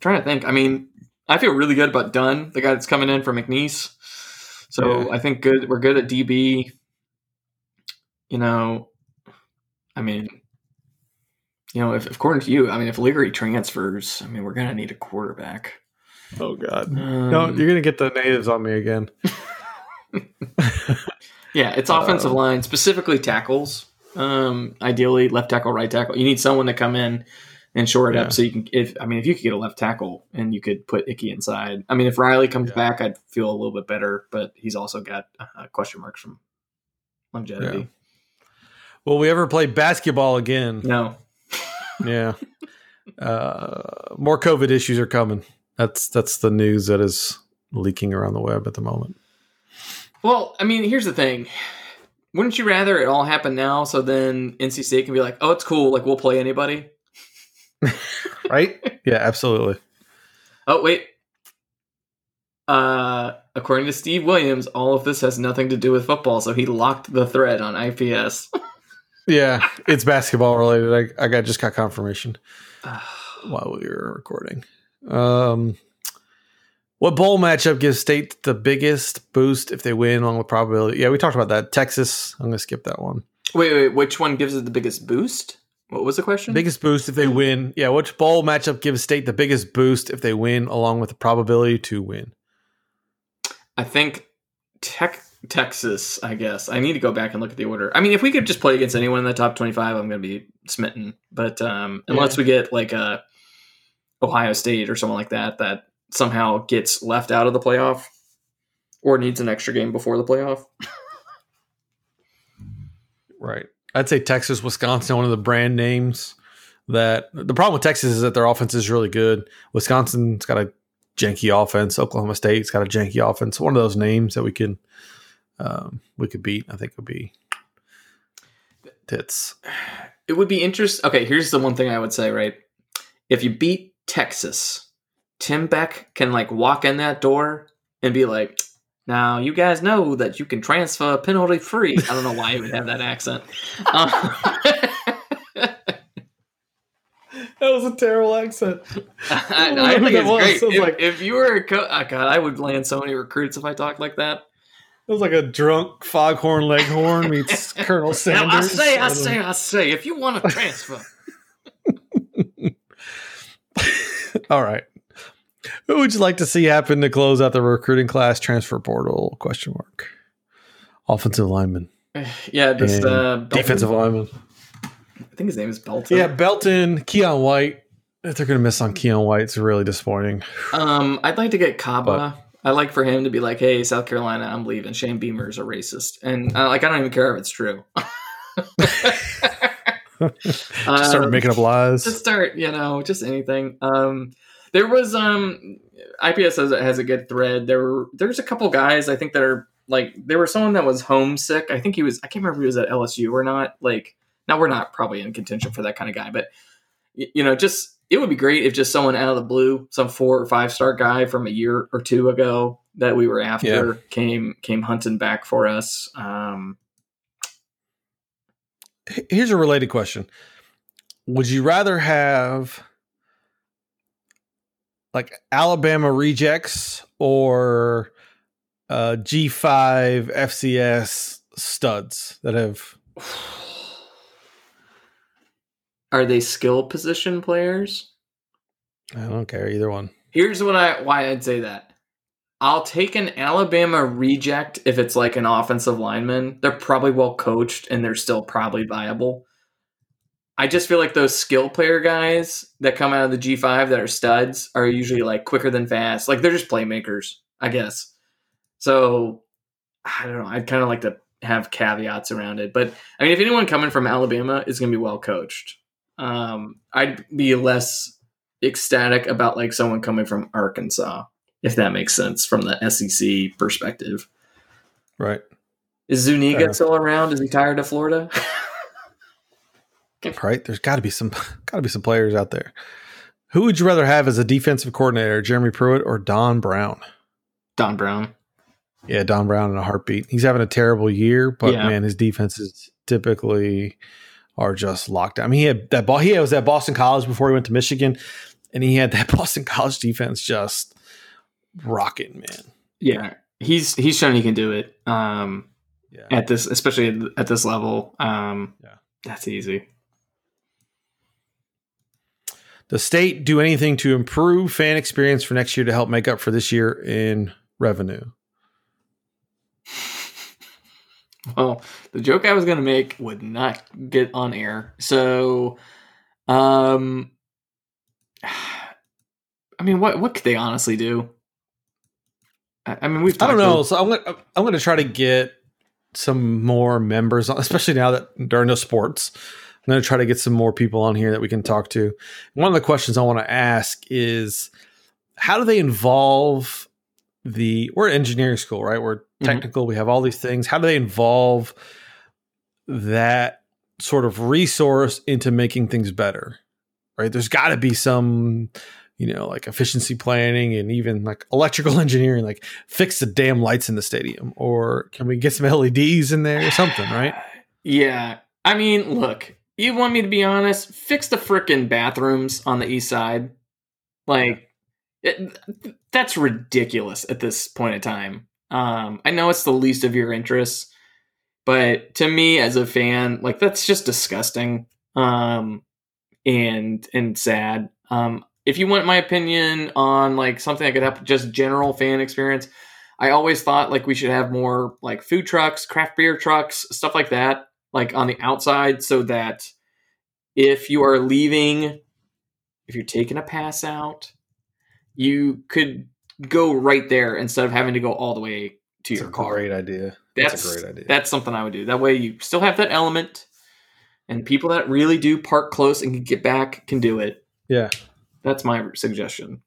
trying to think. I mean, I feel really good about Dunn, the guy that's coming in from McNeese. So Yeah. I think good. We're good at DB. You know, I mean, you know, if according to you, I mean, if Leary transfers, I mean, we're gonna need a quarterback. Oh God. Um, No, you're gonna get the natives on me again. yeah, it's offensive Um, line, specifically tackles. Um, ideally, left tackle, right tackle. You need someone to come in and shore it Yeah. up so you can. If I mean, if you could get a left tackle and you could put Icky inside. I mean, if Riley comes Yeah. back, I'd feel a little bit better. But he's also got uh, question marks from longevity. Yeah. Will we ever play basketball again? No, Yeah. Uh, more COVID issues are coming. That's that's the news that is leaking around the web at the moment. Well, I mean, here's the thing. Wouldn't you rather it all happen now so then NC State can be like, oh, it's cool, like we'll play anybody? Right? yeah, absolutely. Oh, wait. Uh, according to Steve Williams, all of this has nothing to do with football, so he locked the thread on IPS. Yeah, it's basketball related. I, I got just got confirmation while we were recording. Um, what bowl matchup gives State the biggest boost if they win along with probability? Yeah, we talked about that. Texas. I'm gonna skip that one. Wait, wait, which one gives it the biggest boost? What was the question? Biggest boost if they win. Yeah, which bowl matchup gives State the biggest boost if they win along with the probability to win? I think Tech Texas, I guess. I need to go back and look at the order. I mean, if we could just play against anyone in the top 25, I'm going to be smitten. But um, unless we get like a Ohio State or someone like that that somehow gets left out of the playoff or needs an extra game before the playoff. Right. I'd say Texas, Wisconsin, one of the brand names that the problem with Texas is that their offense is really good. Wisconsin's got a janky offense. Oklahoma State's got a janky offense. One of those names that we can um, we could beat. I think would be tits. It would be interesting. Okay, here's the one thing I would say. Right, if you beat Texas, Tim Beck can like walk in that door and be like, "Now you guys know that you can transfer penalty free." I don't know why he would have that accent. Um, That was a terrible accent. I, I think it's was. great. If, like- if you were a co- oh God, I would land so many recruits if I talked like that. It was like a drunk foghorn leghorn meets Colonel Sanders. Now I say, I And then- say, I say, if you want to transfer, All right. Who would you like to see happen to close out the recruiting class transfer portal? Question mark. Offensive lineman, yeah, just uh, defensive lineman. I think his name is Belton. Yeah, Belton, Keion White. If they're going to miss on Keion White, it's really disappointing. Um, I'd like to get Kaba. I like for him to be like, "Hey, South Carolina, I'm leaving. Shane Beamer is a racist," and uh, like I don't even care if it's true. Just start Um, making up lies. just start, you know, just anything. Um, there was um, IPS has a, has a good thread. There were there's a couple guys I think that are like there was someone that was homesick. I think he was I can't remember if he was at LSU or not. Like now we're not probably in contention for that kind of guy, but you know, just it would be great if just someone out of the blue, some four or five star guy from a year or two ago that we were after Yeah. came came hunting back for us. Um, Here's a related question. Would you rather have like Alabama rejects or uh, G5 FCS studs that have are they skill position players? I don't care either one. Here's what I why I'd say that. I'll take an Alabama reject if it's like an offensive lineman. They're probably well coached and they're still probably viable. I just feel like those skill player guys that come out of the G5 that are studs are usually like quicker than fast. Like they're just playmakers, I guess. So I don't know. I'd kind of like to have caveats around it. But I mean, if anyone coming from Alabama is going to be well coached, um, I'd be less ecstatic about like someone coming from Arkansas, if that makes sense from the SEC perspective. Right. Is Zuniga still around? Is he tired of Florida? Right. There's got to be some got to be some players out there. Who would you rather have as a defensive coordinator, Jeremy Pruitt or Don Brown? Don Brown. Yeah, Don Brown in a heartbeat. He's having a terrible year, but Yeah. man, his defenses typically are just locked down. I mean, he had that ball. He was at Boston College before he went to Michigan, and he had that Boston College defense just rocking, man. Yeah, he's he's shown he can do it. Um, Yeah. at this, especially at- this level. Um, Yeah. that's easy. Does state do anything to improve fan experience for next year to help make up for this year in revenue? Well, the joke I was going to make would not get on air. So, um, I mean, what what could they honestly do? I, I mean, we've I don't know. to- So I'm gonna I'm gonna try to get some more members, on, especially now that there are no sports. I'm gonna try to get some more people on here that we can talk to. One of the questions I want to ask is, how do they involve the? We're at engineering school, right? We're Mhm. technical. We have all these things. How do they involve that sort of resource into making things better? Right? There's got to be some you know, like efficiency planning and even like electrical engineering, like fix the damn lights in the stadium, or can we get some LEDs in there or something, right? Yeah, I mean, look, you want me to be honest? Fix the frickin' bathrooms on the east side. Like, it, that's ridiculous at this point in time. Um, I know it's the least of your interests, but to me as a fan, like that's just disgusting. Um, and and sad. Um, if you want my opinion on like something that could help just general fan experience, I always thought like we should have more like food trucks, craft beer trucks, stuff like that, like on the outside, so that if you are leaving, if you're taking a pass out, you could go right there instead of having to go all the way to It's your a car. great idea. That's That's a great idea. That's something I would do. That way you still have that element, and people that really do park close and can get back can do it. yeah. That's my suggestion.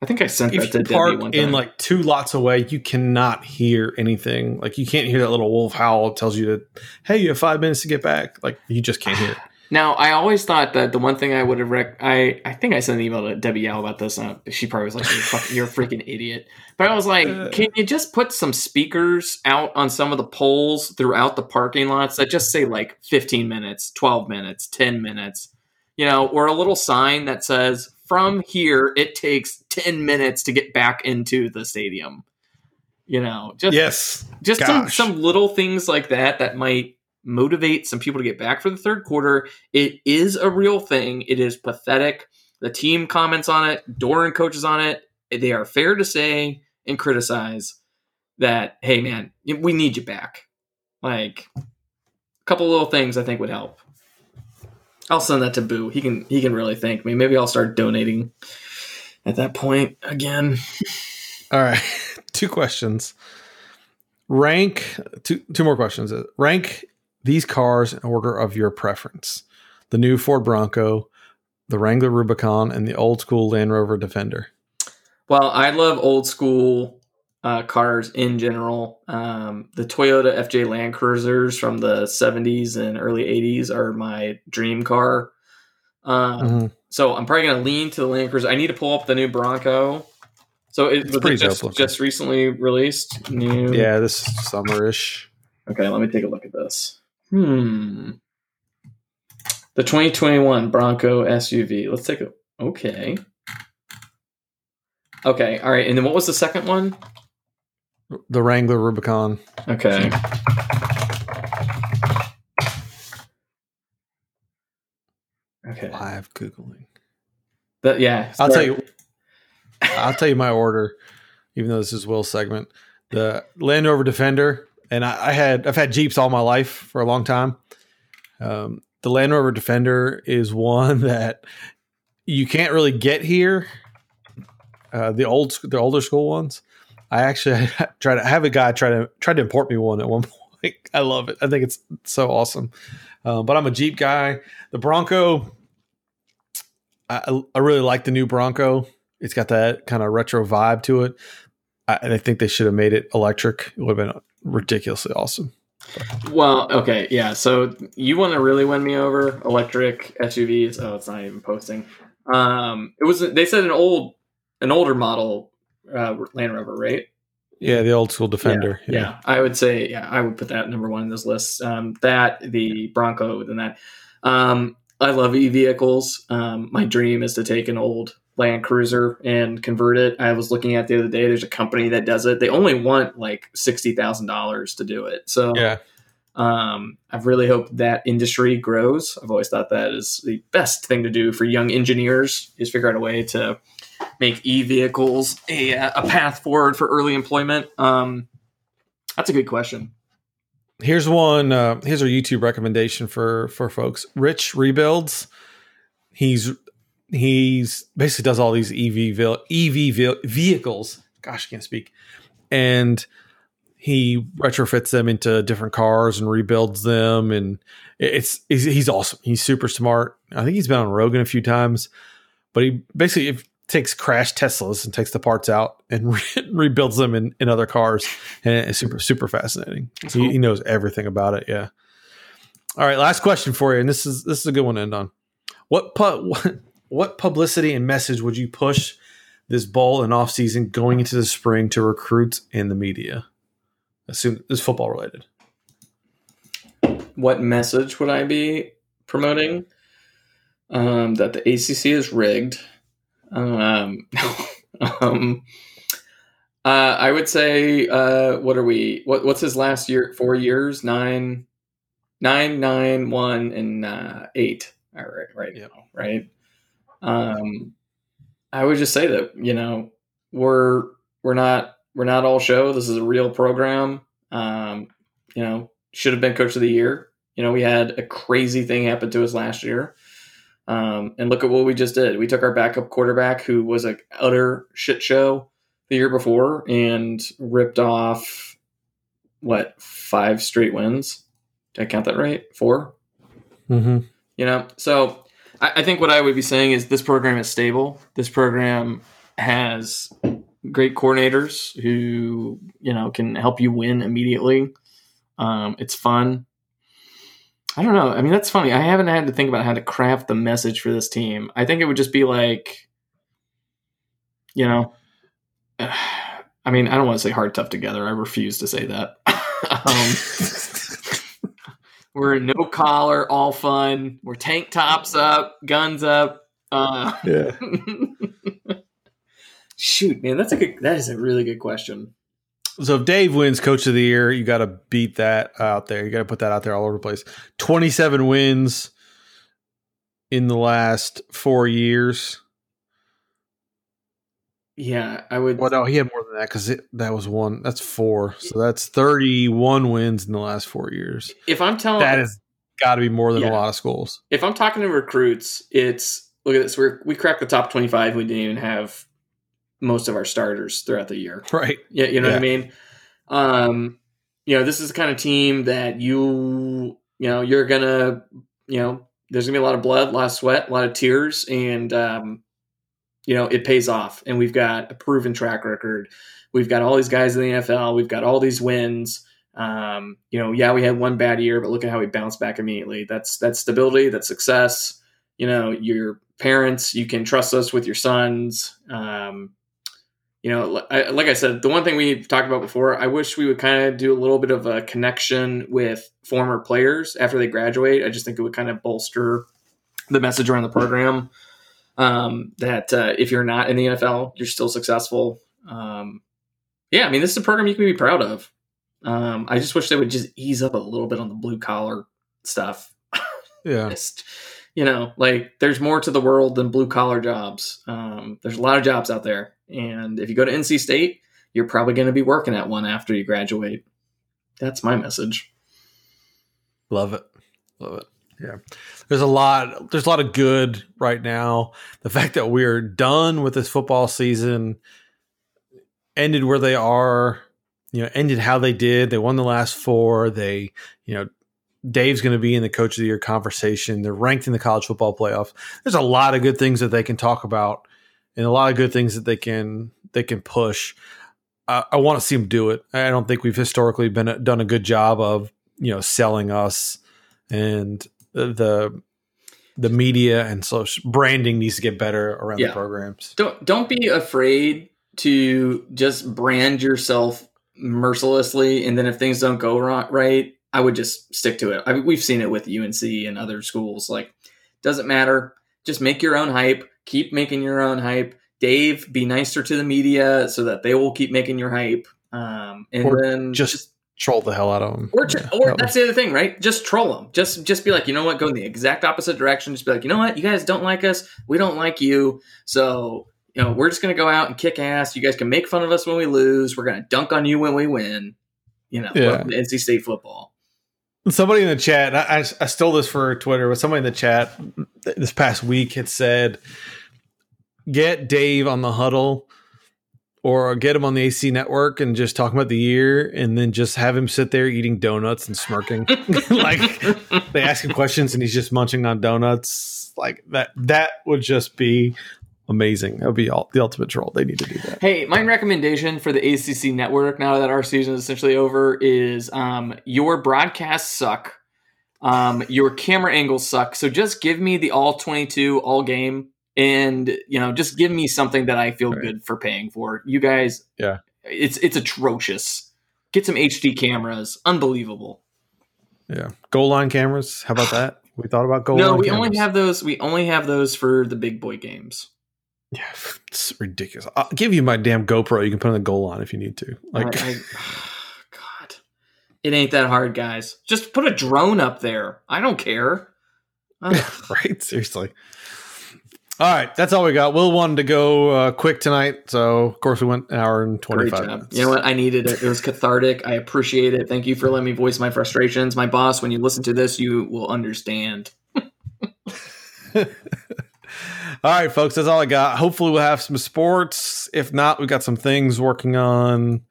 I think I sent If that to Debbie park one in like two lots away, you cannot hear anything. Like you can't hear that little wolf howl tells you to, hey, you have five minutes to get back. Like you just can't hear it. Now, I always thought that the one thing I would have rec- I I think I sent an email to Debbie Yow about this. Uh, she probably was like, you're, fucking, "You're a freaking idiot." But I was like, Uh. "Can you just put some speakers out on some of the poles throughout the parking lots that just say like 15 minutes, 12 minutes, 10 minutes, you know, or a little sign that says from here it takes 10 minutes to get back into the stadium." You know, just Yes. just some, some little things like that that might motivate some people to get back for the third quarter. It is a real thing. It is pathetic. The team comments on it, Doeren coaches on it. They are fair to say and criticize that, hey, man, we need you back. Like a couple little things I think would help. I'll send that to Boo. He can he can really thank me. Maybe I'll start donating at that point again. All right. two questions. Rank two two more questions. Rank these cars in order of your preference. The new Ford Bronco, the Wrangler Rubicon, and the old school Land Rover Defender. Well, I love old school uh, cars in general. Um, the Toyota FJ Land Cruisers from the 70s and early 80s are my dream car. Um, Mhm. So I'm probably going to lean to the Land Cruiser. I need to pull up the new Bronco. So it was pretty it just, just recently released. New. Yeah, this summerish. Okay, let me take a look at this. Hmm. The 2021 Bronco SUV. Let's take a. Okay. Okay. All right. And then what was the second one? The Wrangler Rubicon. Okay. Okay. Live googling. That, yeah. I'll tell you. I'll tell you my order, even though this is Will's segment. The Land Rover Defender, and I, I had I've had Jeeps all my life for a long time. Um, the Land Rover Defender is one that you can't really get here. Uh, the old the older school ones. I actually try to have a guy try to try to import me one at one point. I love it. I think it's so awesome. Uh, but I'm a Jeep guy. The Bronco. I, I really like the new Bronco. It's got that kind of retro vibe to it. I, and I think they should have made it electric. It would have been ridiculously awesome. Well, okay, yeah. So you want to really win me over? Electric SUVs. Oh, it's not even posting. Um, it was. They said an old, an older model uh, Land Rover, right? Yeah, the old school Defender. Yeah, I would say, yeah, I would put that number one in this list. Um, that the Bronco, then that. Um, I love e vehicles. Um, my dream is to take an old Land Cruiser and convert it. I was looking at the other day. There's a company that does it. They only want like sixty thousand dollars to do it. So yeah. um, I've really hoped that industry grows. I've always thought that is the best thing to do for young engineers is figure out a way to make e vehicles a, a path forward for early employment. Um, that's a good question. Here's one. Uh, here's our YouTube recommendation for for folks. Rich rebuilds. He's he's basically does all these EV EV vehicles. Gosh, I can't speak. And he retrofits them into different cars and rebuilds them. And it's he's, he's awesome. He's super smart. I think he's been on Rogan a few times. But he basically takes crash Teslas and takes the parts out and re- rebuilds them in, in other cars. And it's super super fascinating. He, he knows everything about it. Yeah. All right, last question for you, and this is this is a good one to end on. What put what, what publicity and message would you push this bowl and off season going into the spring to recruits in the media? Assume this is football related. what message would I be promoting? Um, that the ACC is rigged. Um, um, uh, I would say, uh, what are we? What, what's his last year? Four years? Nine, nine, nine, one, and uh, eight. All right, right Yep. now, right. Um, I would just say that you know we're we're not we're not all show. This is a real program. Um, you know, should have been coach of the year. You know, we had a crazy thing happen to us last year. Um, and look at what we just did. We took our backup quarterback, who was an utter shit show the year before, and ripped off what five straight wins. Did I count that right? Four. Mm-hmm. You know, so I, I think what I would be saying is this program is stable. This program has great coordinators who you know can help you win immediately. Um, it's fun. I don't know. I mean, that's funny. I haven't had to think about how to craft the message for this team. I think it would just be like, you know, I mean, I don't want to say hard, tough together. I refuse to say that. um, we're no collar, all fun. We're tank tops up, guns up. Uh, Yeah. shoot, man, that's a good. That is a really good question. So if Dave wins Coach of the Year, you got to beat that out there. You got to put that out there all over the place. Twenty-seven wins in the last four years. Yeah, I would. Well, no, he had more than that because it that was one. That's four. So that's thirty-one wins in the last four years. If I'm telling That has got to be more than Yeah. a lot of schools. if I'm talking to recruits, it's look at this. We're we cracked the top 25. We didn't even have most of our starters throughout the year. Right. Yeah, you know what I mean. Um, you know, this is the kind of team that you you know you're gonna you know there's gonna be a lot of blood, a lot of sweat, a lot of tears, and um, you know it pays off. And we've got a proven track record. We've got all these guys in the NFL. We've got all these wins. Um, you know, yeah, we had one bad year, but look at how we bounced back immediately. That's that's stability. That's success. You know, your parents, you can trust us with your sons. Um, you know, I, like I said, the one thing we talked about before, I wish we would kind of do a little bit of a connection with former players after they graduate. I just think it would kind of bolster the message around the program um, that uh, if you're not in the NFL, you're still successful. Um, yeah, I mean, this is a program you can be proud of. Um, I just wish they would just ease up a little bit on the blue collar stuff. Yeah. Just, you know, like there's more to the world than blue collar jobs. Um, there's a lot of jobs out there, and if you go to NC State, you're probably going to be working at one after you graduate. That's my message. Love it. Love it. Yeah. There's a lot there's a lot of good right now. The fact that we're done with this football season ended where they are, you know, ended how they did. They won the last four. They, you know, Dave's going to be in the coach of the year conversation. They're ranked in the college football playoff. There's a lot of good things that they can talk about and a lot of good things that they can they can push. I, I want to see them do it. I don't think we've historically been done a good job of you know selling us and the the media and social branding needs to get better around Yeah. the programs. Don't don't be afraid to just brand yourself mercilessly, and then if things don't go ri- right, I would just stick to it. I mean, we've seen it with UNC and other schools. Like, doesn't matter. Just make your own hype. Keep making your own hype. Dave, be nicer to the media so that they will keep making your hype. Um, and Or then just Troll the hell out of them. or, ju- or that's the other thing, right? Just troll them. Just just be like, you know what? Go in the exact opposite direction. Just be like, you know what? You guys don't like us. We don't like you. So you know, we're just gonna go out and kick ass. You guys can make fun of us when we lose. We're gonna dunk on you when we win. You know, Yeah. NC State football. Somebody in the chat, I, I, I stole this for Twitter, but somebody in the chat this past week had said, get Dave on the huddle or get him on the AC network and just talk about the year and then just have him sit there eating donuts and smirking. like they ask him questions and he's just munching on donuts. Like that, that would just be amazing. That would be all the ultimate troll. They need to do that. Hey, my recommendation for the ACC network now that our season is essentially over is um, your broadcasts suck. Um, your camera angles suck. So just give me the all 22 all game and you know just give me something that I feel Right. good for paying for. You guys Yeah. It's it's atrocious. Get some HD cameras. Unbelievable. Yeah, goal line cameras. How about that? We thought about goal. no, line we cameras. only have those. We only have those for the big boy games. Yeah, it's ridiculous. I'll give you my damn GoPro. You can put on the goal line if you need to. Like, I, I, God, it ain't that hard, guys. Just put a drone up there. I don't care. Right? Seriously. All right, that's all we got. Will wanted to go uh, quick tonight, so of course we went an hour and twenty five minutes. You know what? I needed it. It was cathartic. I appreciate it. Thank you for letting me voice my frustrations. My boss, when you listen to this, you will understand. all right, folks, that's all I got. Hopefully, we'll have some sports. If not, we've got some things working on,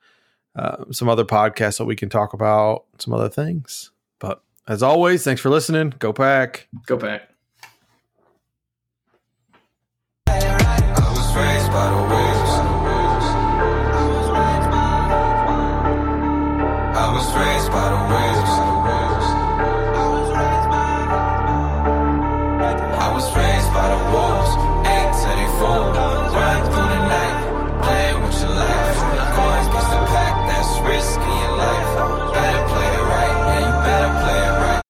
uh, some other podcasts that we can talk about, some other things. But as always, thanks for listening. Go pack. Go back. I